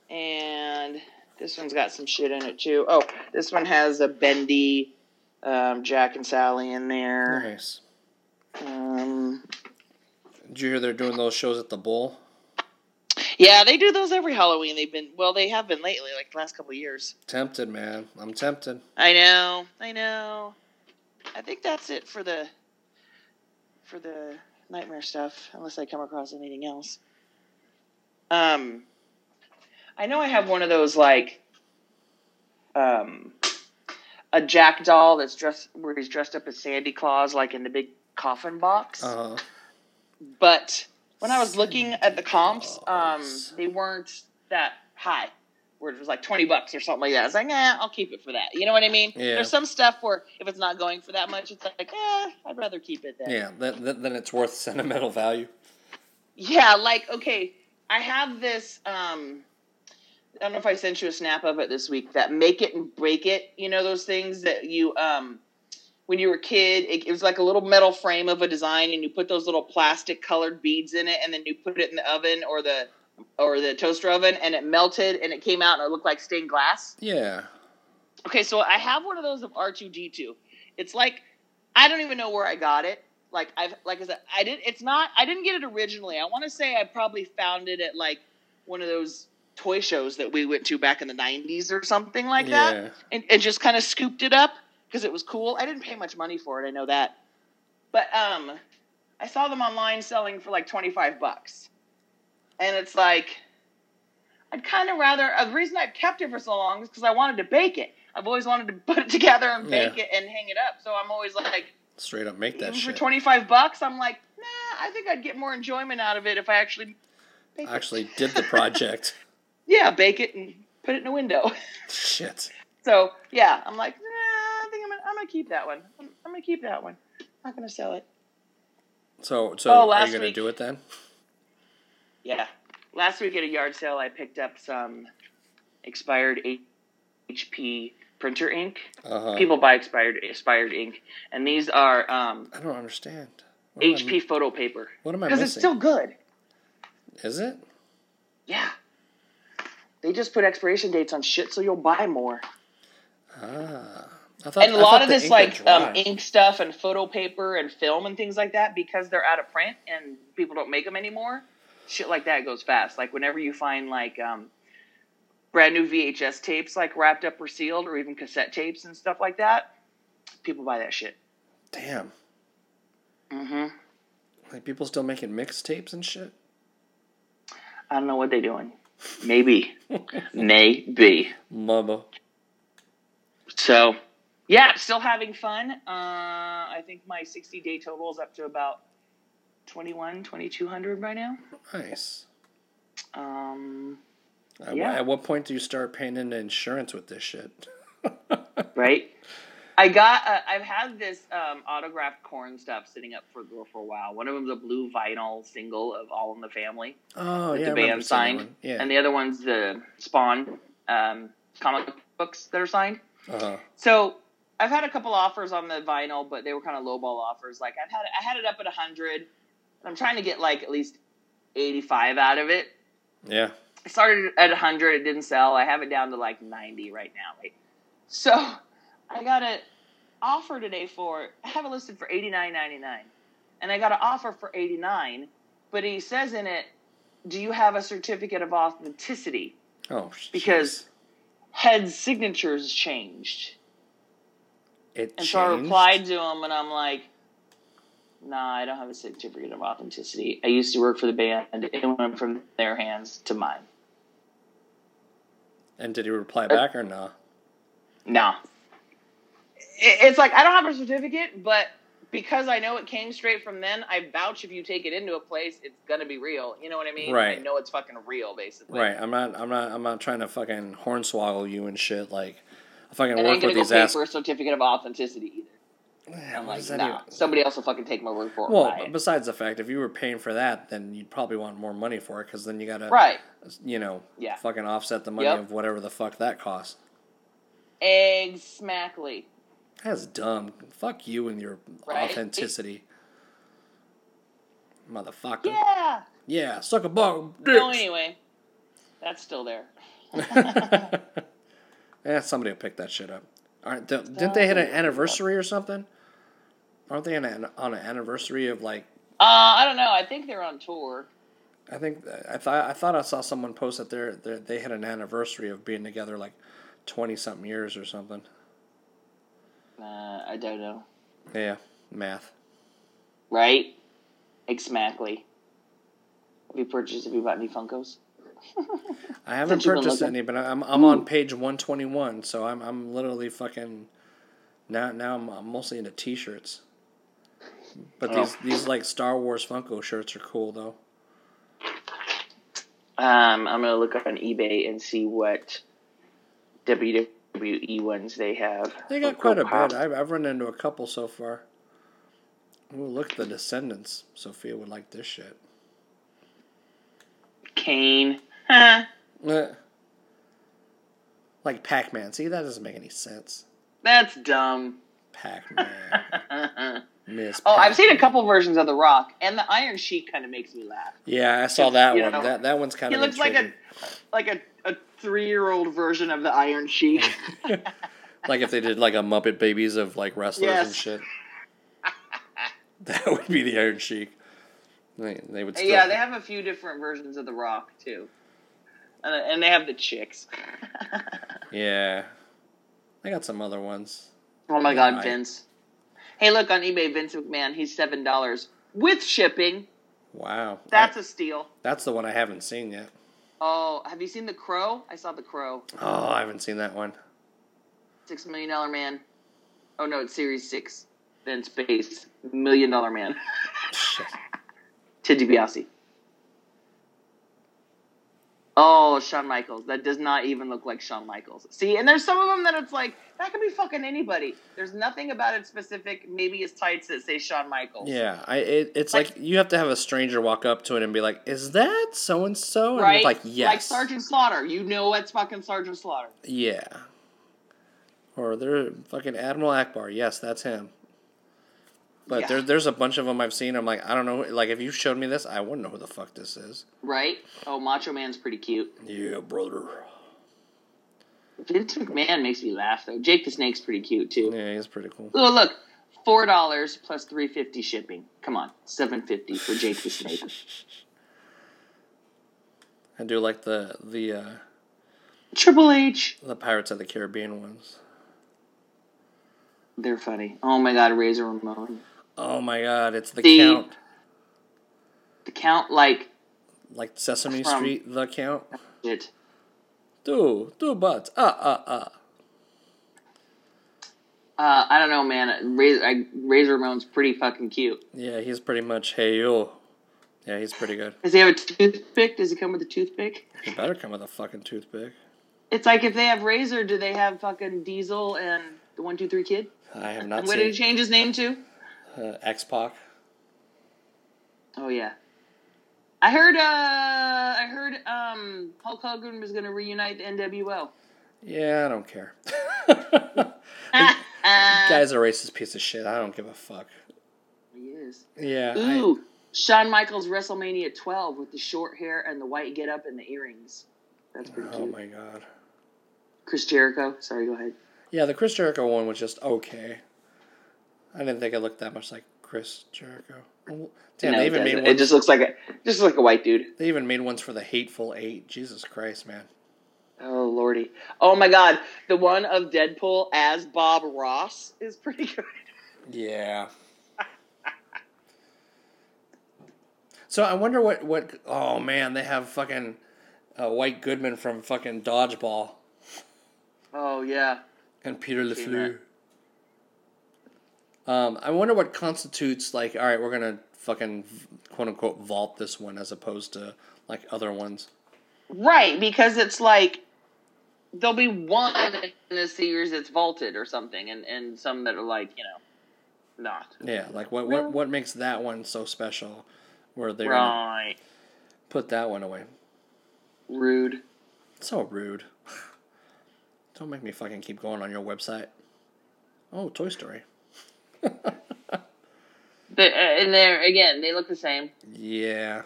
and this one's got some shit in it too. Oh, this one has a bendy um, Jack and Sally in there. Nice. Um, Did you hear they're doing those shows at the Bowl? Yeah, they do those every Halloween. They've been well, they have been lately, like the last couple years. Tempted, man. I'm tempted. I know, I know. I think that's it for the for the nightmare stuff, unless I come across anything else. Um, I know I have one of those like um a Jack doll that's dressed where he's dressed up as Sandy Claus, like in the big coffin box. Uh-huh. But when I was looking at the comps, um, they weren't that high. Where it was like twenty bucks or something like that. I was like, eh, I'll keep it for that. You know what I mean? Yeah. There's some stuff where if it's not going for that much, it's like, eh, I'd rather keep it then. yeah, then, then then it's worth [LAUGHS] sentimental value. Yeah, like okay, I have this. um I don't know if I sent you a snap of it this week. That make it and break it. You know those things that you um when you were a kid, it, it was like a little metal frame of a design, and you put those little plastic colored beads in it, and then you put it in the oven or the or the toaster oven, and it melted, and it came out, and it looked like stained glass. Yeah. Okay, so I have one of those of R two D two. It's like I don't even know where I got it. Like I've like I said, I did. It's not. I didn't get it originally. I want to say I probably found it at like one of those toy shows that we went to back in the '90s or something like that, and, and just kind of scooped it up because it was cool. I didn't pay much money for it. I know that, but um, I saw them online selling for like twenty five bucks, and it's like I'd kind of rather. uh, The reason I've kept it for so long is because I wanted to bake it. I've always wanted to [LAUGHS] put it together and bake Yeah. it and hang it up. So I'm always like, Straight up make that even for 25 bucks, I'm like, nah, I think I'd get more enjoyment out of it if I actually. Actually did the project. [LAUGHS] Yeah, bake it and put it in a window. [LAUGHS] shit. so yeah, I'm like, nah, I think I'm gonna, I'm gonna keep that one. I'm, I'm gonna keep that one. I'm not gonna sell it. So so Oh, are you gonna week- do it then? Yeah. Last week at a yard sale, I picked up some expired HP printer ink. Uh-huh. People buy expired expired ink, and these are um, I don't understand. What am I- HP photo paper what am I because it's still good. Is it? Yeah. They just put expiration dates on shit, so you'll buy more. Ah. Thought, and a I lot of this, like um, ink stuff and photo paper and film and things like that, because they're out of print and people don't make them anymore. Shit like that goes fast. Like whenever you find like um, brand new VHS tapes, like wrapped up or sealed, or even cassette tapes and stuff like that, people buy that shit. Damn. Mm hmm Like people still making mixtapes and shit? I don't know what they're doing. Maybe, [LAUGHS] maybe. Mama. So, yeah, still having fun. Uh, I think my 60 day total is up to about 21, 2200 right now. Nice. Um, At, Yeah. at what point do you start paying into insurance with this shit? [LAUGHS] right? I got. Uh, I've had this um, autographed Korn stuff sitting up for a girl for a while. One of them's a blue vinyl single of All in the Family, Oh yeah, the band signed. Yeah. and the other one's the Spawn um, comic books that are signed. uh-huh. So I've had a couple offers on the vinyl, but they were kind of lowball offers. Like I've had I had it up at hundred. I'm trying to get like at least eighty five out of it. Yeah. I started at 100, it didn't sell. I have it down to like 90 right now. Like, so I got an offer today for I have it listed for 89.99. And I got an offer for 89, but he says in it, "Do you have a certificate of authenticity?" Oh. Because jeez. Head's signatures changed. It And so I replied to him and I'm like, "Nah, I don't have a certificate of authenticity. I used to work for the band and it went from their hands to mine." And did he reply uh, back or no? No. It- It's like I don't have a certificate, but because I know it came straight from them, I vouch if you take it into a place, it's gonna be real. You know what I mean? Right. I know it's fucking real, basically. Right. I'm not. I'm not. I'm not trying to fucking hornswoggle you and shit. Like, I fucking And I work ain't gonna with these ass. for a certificate of authenticity either. I'm like, nah, even- somebody else will fucking take my word for it. Well, besides the fact, if you were paying for that, then you'd probably want more money for it because then you gotta, right. you know, Yeah. fucking offset the money Yep. of whatever the fuck that costs. Exactly. That's dumb. Fuck you and your Right? authenticity, motherfucker. Yeah. Yeah, suck a bug. So anyway, that's still there. [LAUGHS] [LAUGHS] yeah, somebody will pick that shit up. Aren't they, didn't they hit an anniversary or something? Aren't they on an, on an anniversary of like? Uh, I don't know. I think they're on tour. I think I thought I thought I saw someone post that they're, they're they had an anniversary of being together like twenty something years or something. Uh, I don't know. Yeah, math. Right? Exactly. Have you purchased? Have you bought any Funkos? I haven't purchased any, but I'm I'm on page one twenty one, so I'm I'm literally fucking Now, now I'm, I'm mostly into T-shirts. But Oh. these these like Star Wars Funko shirts are cool though. Um, I'm gonna look up on eBay and see what WWE ones they have. They got quite a Pop. bit. I've, I've run into a couple so far. Ooh, look, the Descendants. Sophia would like this shit. Kane. Huh. [LAUGHS] Eh. Like Pac-Man. See, that doesn't make any sense. That's dumb. Pac-Man. [LAUGHS] Miss. oh, Miss. I've seen a couple versions of The Rock, and the Iron Sheik kind of makes me laugh. Yeah, I saw that one. know, that that one's kind of. He looks like a like a, a three year old version of the Iron Sheik. [LAUGHS] like if they did like a Muppet Babies of like wrestlers and shit. that would be the Iron Sheik. They, they would. Still, yeah, they have a few different versions of The Rock too, and, and they have the chicks. [LAUGHS] Yeah, I got some other ones. oh my God. Vince! Hey, look on eBay, Vince McMahon. He's seven dollars with shipping. Wow, That's I- a steal. that's the one I haven't seen yet. Oh, have you seen the Crow? I saw the Crow. Oh, I haven't seen that one. Six million dollar man. Oh no, it's Series Six. Then Space Million Dollar Man. Shit. Ted DiBiase. Oh, Shawn Michaels. That does not even look like Shawn Michaels. See, and there's some of them that it's like that could be fucking anybody. There's nothing about it specific. Maybe it's tights that say Shawn Michaels. Yeah, I it, it's like, Like- you have to have a stranger walk up to it and be like, "Is that so and so?" And Right? like, yes, Like Sergeant Slaughter. You know it's fucking Sergeant Slaughter. Yeah. Or they're fucking Admiral Ackbar. Yes, that's him. But Yeah. there, there's a bunch of them I've seen. I'm like, I don't know. Like, if you showed me this, I wouldn't know who the fuck this is. Right? Oh, Macho Man's pretty cute. Yeah, brother. Vince McMahon makes me laugh though. Jake the Snake's pretty cute too. Yeah, he's pretty cool. Oh look, four dollars plus three fifty shipping. Come on, seven fifty for Jake the Snake. [LAUGHS] I do like the the uh, Triple H. the Pirates of the Caribbean ones. They're funny. Oh my god, Razor Ramon. Oh my god, it's the The- Count. The count like Like Sesame From- Street, the Count. it. Do do but uh uh uh. Uh, I don't know, man. Razor, I, Razor Ramon's pretty fucking cute. Yeah, he's pretty much hey yo. Yeah, he's pretty good. Does he have a toothpick? Does he come with a toothpick? He better come with a fucking toothpick. It's like if they have Razor, do they have fucking Diesel and the One Two Three Kid? I have not And what did he change his name to? Uh, X Pac. Oh yeah. I heard. Uh, I heard. Um, Hulk Hogan was going to reunite the NWO. Yeah, I don't care. [LAUGHS] [LAUGHS] Guy's a racist piece of shit. I don't give a fuck. he is. Yeah. I- Ooh, Shawn Michaels WrestleMania 12 with the short hair and the white get up and the earrings. That's pretty oh cute. my god. Chris Jericho. Sorry, go ahead. Yeah, the Chris Jericho one was just okay. I didn't think it looked that much like Chris Jericho. Damn, No, they even made ones. It just looks like a just like a white dude. They even made ones for the Hateful Eight. Jesus Christ, man. Oh lordy. Oh my god, the one of Deadpool as Bob Ross is pretty good. Yeah. so I wonder what what. Oh man, they have fucking uh, White Goodman from fucking Dodgeball Oh yeah. and Peter Seen Lafleur. Um, I wonder what constitutes like. All right, we're gonna fucking quote unquote vault this one as opposed to like other ones. Right, because it's like there'll be one in the series that's vaulted or something, and, and some that are like, you know, not. Yeah, like what what what makes that one so special? Where they're Right. put that one away. Rude. So rude. [LAUGHS] Don't make me fucking keep going on your website. Oh, Toy Story. [LAUGHS] The, uh, and they're again, they look the same. Yeah.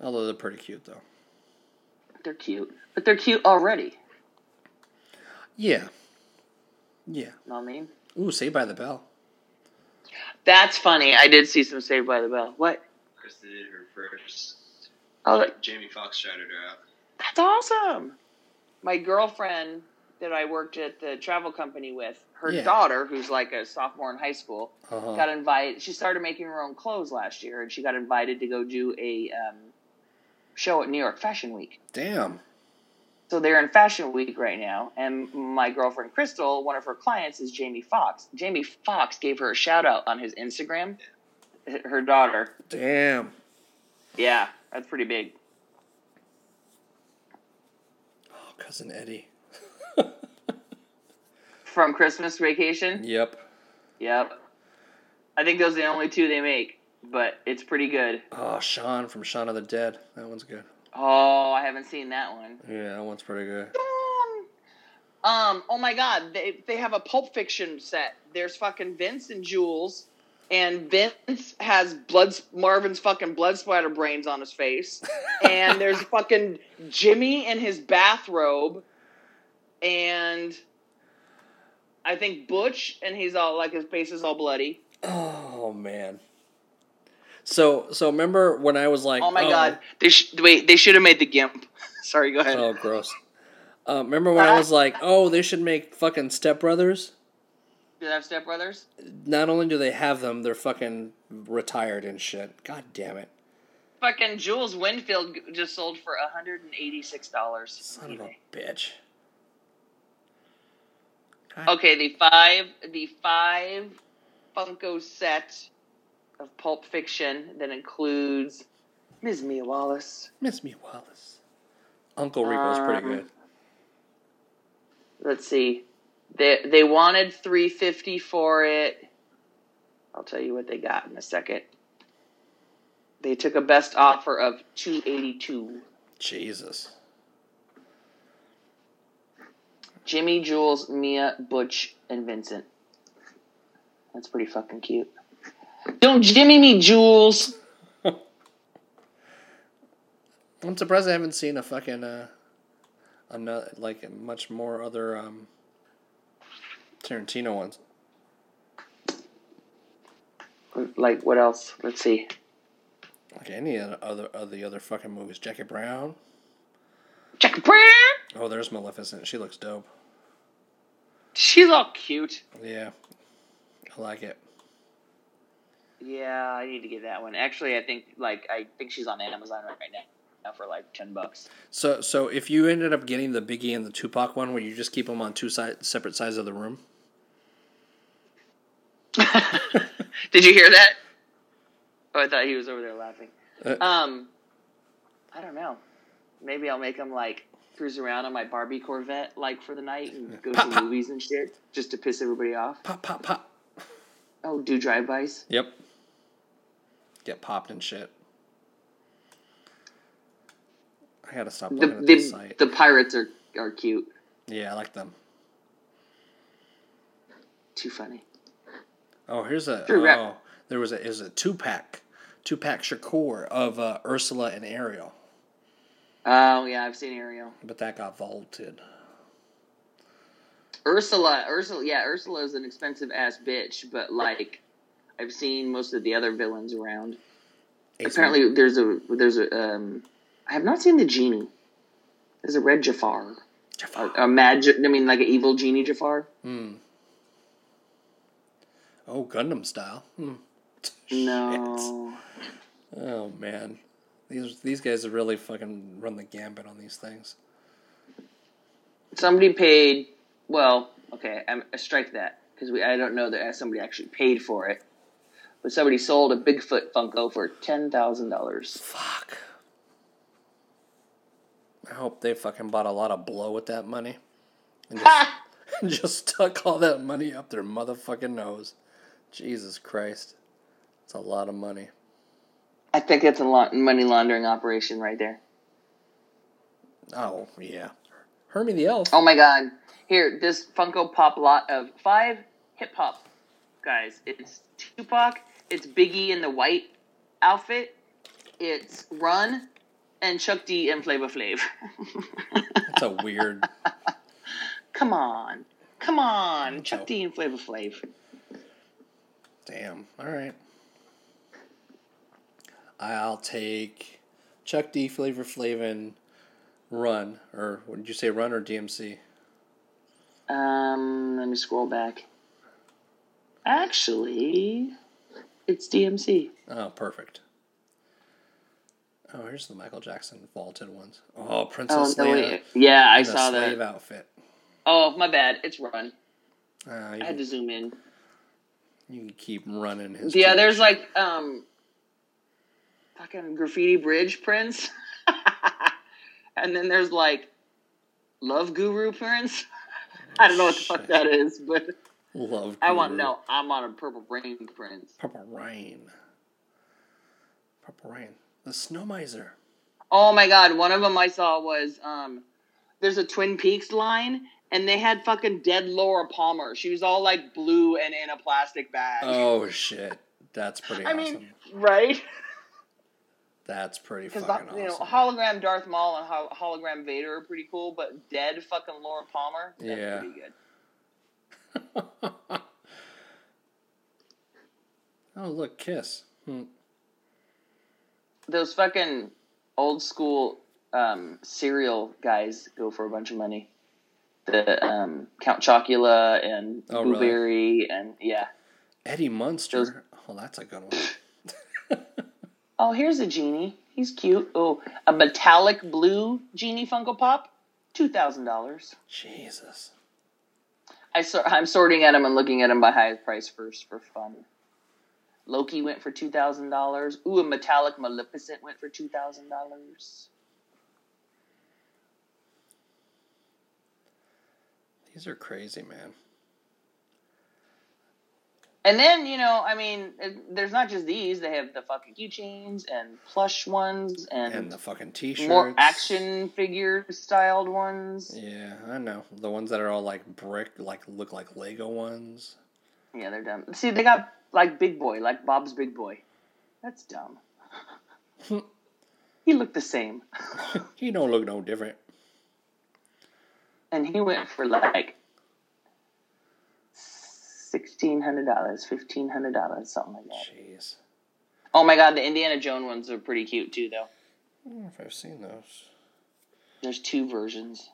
Although they're pretty cute though. They're cute, but they're cute already. Yeah. Yeah. Know what I mean? Ooh, Saved by the Bell. That's funny. I did see some Saved by the Bell. What? Krista did her first. Oh, that- Jamie Foxx shouted her out. that's awesome. My girlfriend that I worked at the travel company with, her Yeah. daughter, who's like a sophomore in high school, Uh-huh. got invited. She started making her own clothes last year, and she got invited to go do a um, show at New York Fashion Week. Damn. so they're in Fashion Week right now, and my girlfriend Crystal, one of her clients is Jamie Foxx. Jamie Foxx gave her a shout out on his Instagram. Her daughter. Damn. Yeah, that's pretty big. Oh, cousin Eddie. From Christmas Vacation. Yep. Yep. I think those are the only two they make, but it's pretty good. Oh, Shaun from Shaun of the Dead. That one's good. Oh, I haven't seen that one. Yeah, that one's pretty good. Um, oh my god, they they have a Pulp Fiction set. There's fucking Vince and Jules, and Vince has blood Marvin's fucking blood splatter brains on his face, [LAUGHS] and there's fucking Jimmy in his bathrobe, and I think Butch, and he's all like his face is all bloody. Oh man. So so remember when I was like, Oh my god, they sh- wait, they should have made the Gimp. [LAUGHS] Sorry, go ahead. Oh, gross. Uh, remember when I was [LAUGHS] like, oh, they should make fucking Step Brothers? Do they have Step Brothers? Not only do they have them, they're fucking retired and shit. God damn it. Fucking Jules Winfield just sold for hundred and eighty six dollars. Son of a bitch. Okay, the five the five Funko set of Pulp Fiction that includes Ms. Mia Wallace. Miss me, Wallace. Uncle Rico's pretty Um, good. Let's see. They they wanted three fifty for it. I'll tell you what they got in a second. They took a best offer of two eighty two. Jesus. Jimmy, Jules, Mia, Butch, and Vincent. That's pretty fucking cute. Don't Jimmy me, Jules. [LAUGHS] I'm surprised I haven't seen a fucking uh, another like much more other um, Tarantino ones. Like what else? Let's see. Like any of the other of the other fucking movies. Jackie Brown. Jackie Brown. Oh, there's Maleficent. She looks dope. She's all cute. Yeah, I like it. Yeah, I need to get that one. Actually, I think like I think she's on Amazon right now. Now for like ten bucks. So, so if you ended up getting the Biggie and the Tupac one, where you just keep them on two side, separate sides of the room, [LAUGHS] Did you hear that? Oh, I thought he was over there laughing. Uh, Um, I don't know. Maybe I'll make him like cruise around on my Barbie Corvette like for the night and go Pop, to pop. movies and shit just to piss everybody off. pop, pop, pop. Oh, do drive-bys. Yep. Get popped and shit. I gotta stop The looking at this the, site. the pirates are are cute. yeah, I like them. Too funny. Oh, here's a. Sure, oh, there was a. Is a two pack, two pack Shakur of uh, Ursula and Ariel, Oh yeah, I've seen Ariel. but that got vaulted. Ursula, Ursula, yeah, Ursula is an expensive ass bitch, but like, I've seen most of the other villains around. Ace Apparently, there's a there's a um, I have not seen the genie. There's a red Jafar, a, a magic. I mean, like an evil genie Jafar. Hmm. Oh, Gundam style. Hmm. No, Oh man, these these guys have really fucking run the gambit on these things. somebody paid. Well, okay, I'm, I strike that because we I don't know that somebody actually paid for it, but somebody sold a Bigfoot Funko for ten thousand dollars. Fuck. I hope they fucking bought a lot of blow with that money. And just, [LAUGHS] and just stuck all that money up their motherfucking nose. Jesus Christ. It's a lot of money. I think it's a lot money laundering operation right there. Oh, yeah. Hermie the Elf. Oh my god. Here, this Funko Pop lot of five hip hop guys. It's Tupac, it's Biggie in the white outfit, it's Run, and Chuck D and Flavor Flav. [LAUGHS] That's a weird. Come on. Come on. Chuck Oh. D and Flavor Flav. Damn. All right. I'll take Chuck D, Flavor Flavin, Run. Or, what did you say, Run or DMC? Um, let me scroll back. Actually, it's DMC. Oh, perfect. Oh, here's the Michael Jackson vaulted ones. Oh, Oh, Princess no, Leia wait. Yeah, I saw slave that. outfit. Oh, my bad. It's run. Uh, I had to zoom in. you can keep running his. Yeah, there's like um fucking graffiti bridge prints. [LAUGHS] and then there's like love guru prints. [LAUGHS] I don't know what the fuck that is, but love. I want to know. I'm on a purple rain prints. Purple Rain. Purple Rain. The Snow Miser. Oh my god, one of them I saw was um there's a Twin Peaks line and they had fucking dead Laura Palmer. She was all like blue and in a plastic bag. Oh shit, that's pretty I awesome. mean, right? [LAUGHS] that's pretty fucking you know, hologram Darth Maul and hol- hologram Vader are pretty cool, but dead fucking Laura Palmer, that's Yeah. pretty good. [LAUGHS] oh look, Kiss. Hmm. Those fucking old school um, cereal guys go for a bunch of money. The um, Count Chocula and Oh, really? Blueberry and yeah. Eddie Munster. Those- Oh, that's a good one. [LAUGHS] Oh, here's a genie. He's cute. Oh, a metallic blue genie Funko Pop, two thousand dollars. Jesus. I sor- I'm sorting at them and looking at them by highest price first for fun. Loki went for two thousand dollars. Ooh, a metallic Maleficent went for two thousand dollars. These are crazy, man. And then you know, I mean, it, there's not just these. They have the fucking keychains and plush ones and, And the fucking t-shirts. more action figure styled ones. Yeah, I know. The ones that are all like brick, like look like Lego ones. Yeah, they're dumb. See, they got like Big Boy, like Bob's Big Boy. That's dumb. [LAUGHS] he looked the same, [LAUGHS] he don't look no different. and he went for like sixteen hundred dollars, fifteen hundred dollars, something like that. Jeez. Oh my god, the Indiana Jones ones are pretty cute too, though. I don't know if I've seen those. There's two versions.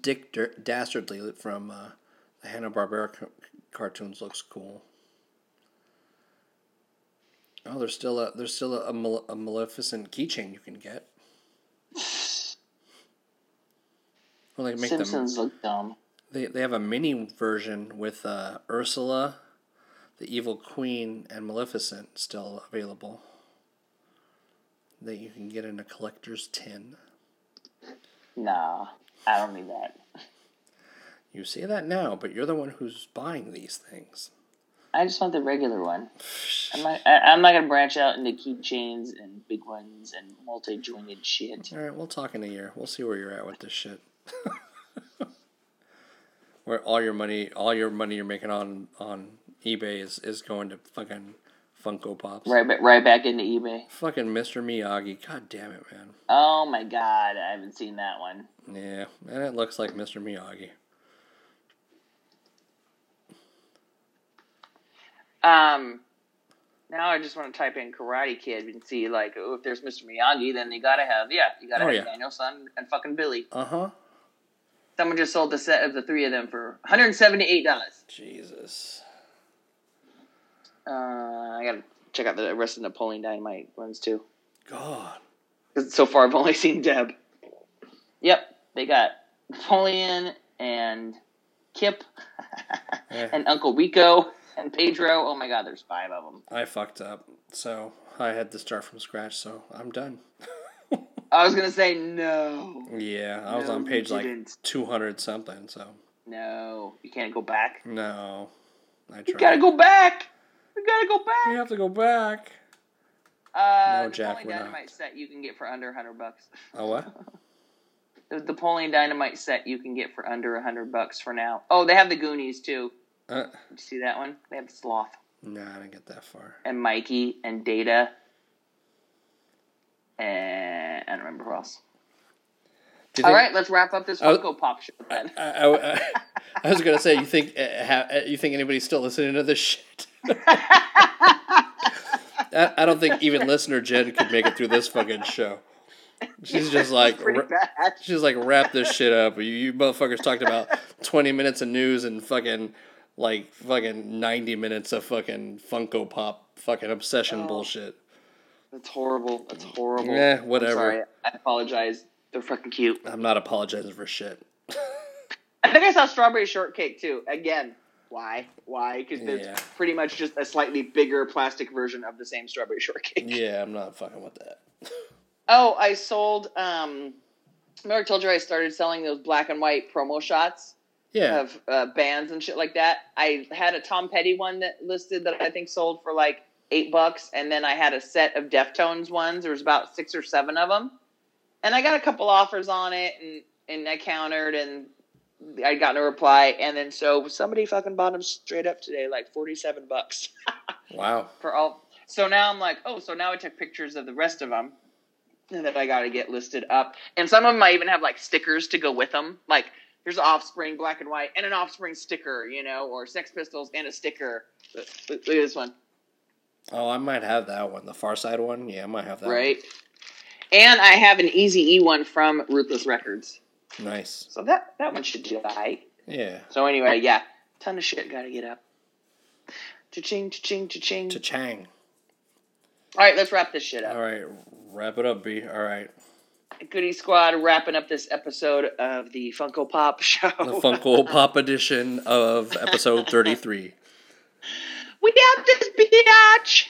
Dick Dur- Dastardly from uh, the Hanna Barbera c- cartoons looks cool. Oh, there's still a there's still a, a, Male- a Maleficent keychain you can get. [SIGHS] Well, they make them. Simpsons look dumb. They they have a mini version with uh, Ursula, the Evil Queen, and Maleficent still available. That you can get in a collector's tin. Nah, I don't need that. You say that now, but you're the one who's buying these things. I just want the regular one. I'm not. I, I'm not gonna branch out into keychains and big ones and multi-jointed shit. All right, we'll talk in a year. We'll see where you're at with this shit. [LAUGHS] where all your money, all your money you're making on on eBay is, is going to fucking Funko Pops. Right, right back into eBay. Fucking Mr. Miyagi. God damn it, man. Oh my god, I haven't seen that one. Yeah, and it looks like Mr. Miyagi. Um, now I just want to type in Karate Kid and see like, oh, if there's Mr. Miyagi, then you gotta have yeah, you gotta Oh, have yeah. Daniel Son and fucking Billy. Uh huh. Someone just sold the set of the three of them for 178 dollars. Jesus. Uh, I gotta check out the rest of the Napoleon Dynamite ones too. God. so far I've only [LAUGHS] seen Deb. Yep, they got Napoleon and Kip [LAUGHS] Eh. and Uncle Rico and Pedro. Oh my God, there's five of them. I fucked up. So I had to start from scratch, so I'm done. [LAUGHS] I was gonna say no, Yeah, I was No, on page like 200 something, so no, you can't go back. no. I tried. You gotta go back. You gotta go back. We have to go back. Uh, No, the Jack, Napoleon we're not. Dynamite set you can get for under hundred bucks. Oh, what? [LAUGHS] The Napoleon Dynamite set you can get for under hundred bucks for now. Oh, they have the Goonies too. Uh, Did you see that one? They have Sloth nah, I didn't get that far. and Mikey and Data. And I don't remember who else. All think- right, let's wrap up this Oh. Funko Pop show then. I, I, I, I was gonna say, you think uh, ha, uh, you think anybody's still listening to this shit? [LAUGHS] I, I don't think even listener Jen could make it through this fucking show. She's just like, she's like, wrap this shit up. You, you motherfuckers talked about twenty minutes of news and fucking like fucking ninety minutes of fucking Funko Pop fucking obsession Oh. bullshit. That's horrible. That's horrible. I'm whatever. sorry. I apologize. They're fucking cute. I'm not apologizing for shit. I think I saw strawberry shortcake too. Again, why? Why? Because it's Yeah. pretty much just a slightly bigger plastic version of the same strawberry shortcake. [LAUGHS] Yeah, I'm not fucking with that. Oh, I sold. Um, remember I told you I started selling those black and white promo shots Yeah. of uh, bands and shit like that. I had a Tom Petty one that listed that I think sold for like eight bucks, and then I had a set of Deftones ones. There was about six or seven of them, and I got a couple offers on it, and and I countered, and I got no reply, and then so somebody fucking bought them straight up today, like forty seven bucks [LAUGHS] Wow. for all. So now I'm like, oh, so now I took pictures of the rest of them, and then I got to get listed up. And some of them I even have like stickers to go with them. Like here's Offspring black and white and an Offspring sticker, you know, or Sex Pistols and a sticker. Look, look at this one, Oh, I might have that one. The Far Side one? Yeah, I might have that right? And I have an Easy E one from Ruthless Records. Nice. So that that one should do alright. Yeah. So anyway, yeah, ton of shit got to get up. Cha-ching, cha-ching, cha-ching. Cha-chang. All right, let's wrap this shit up. All right. Wrap it up, B. All right. Goody Squad wrapping up this episode of the Funko Pop [LAUGHS] Show. The Funko Pop edition of episode 33. [LAUGHS] We have this bitch.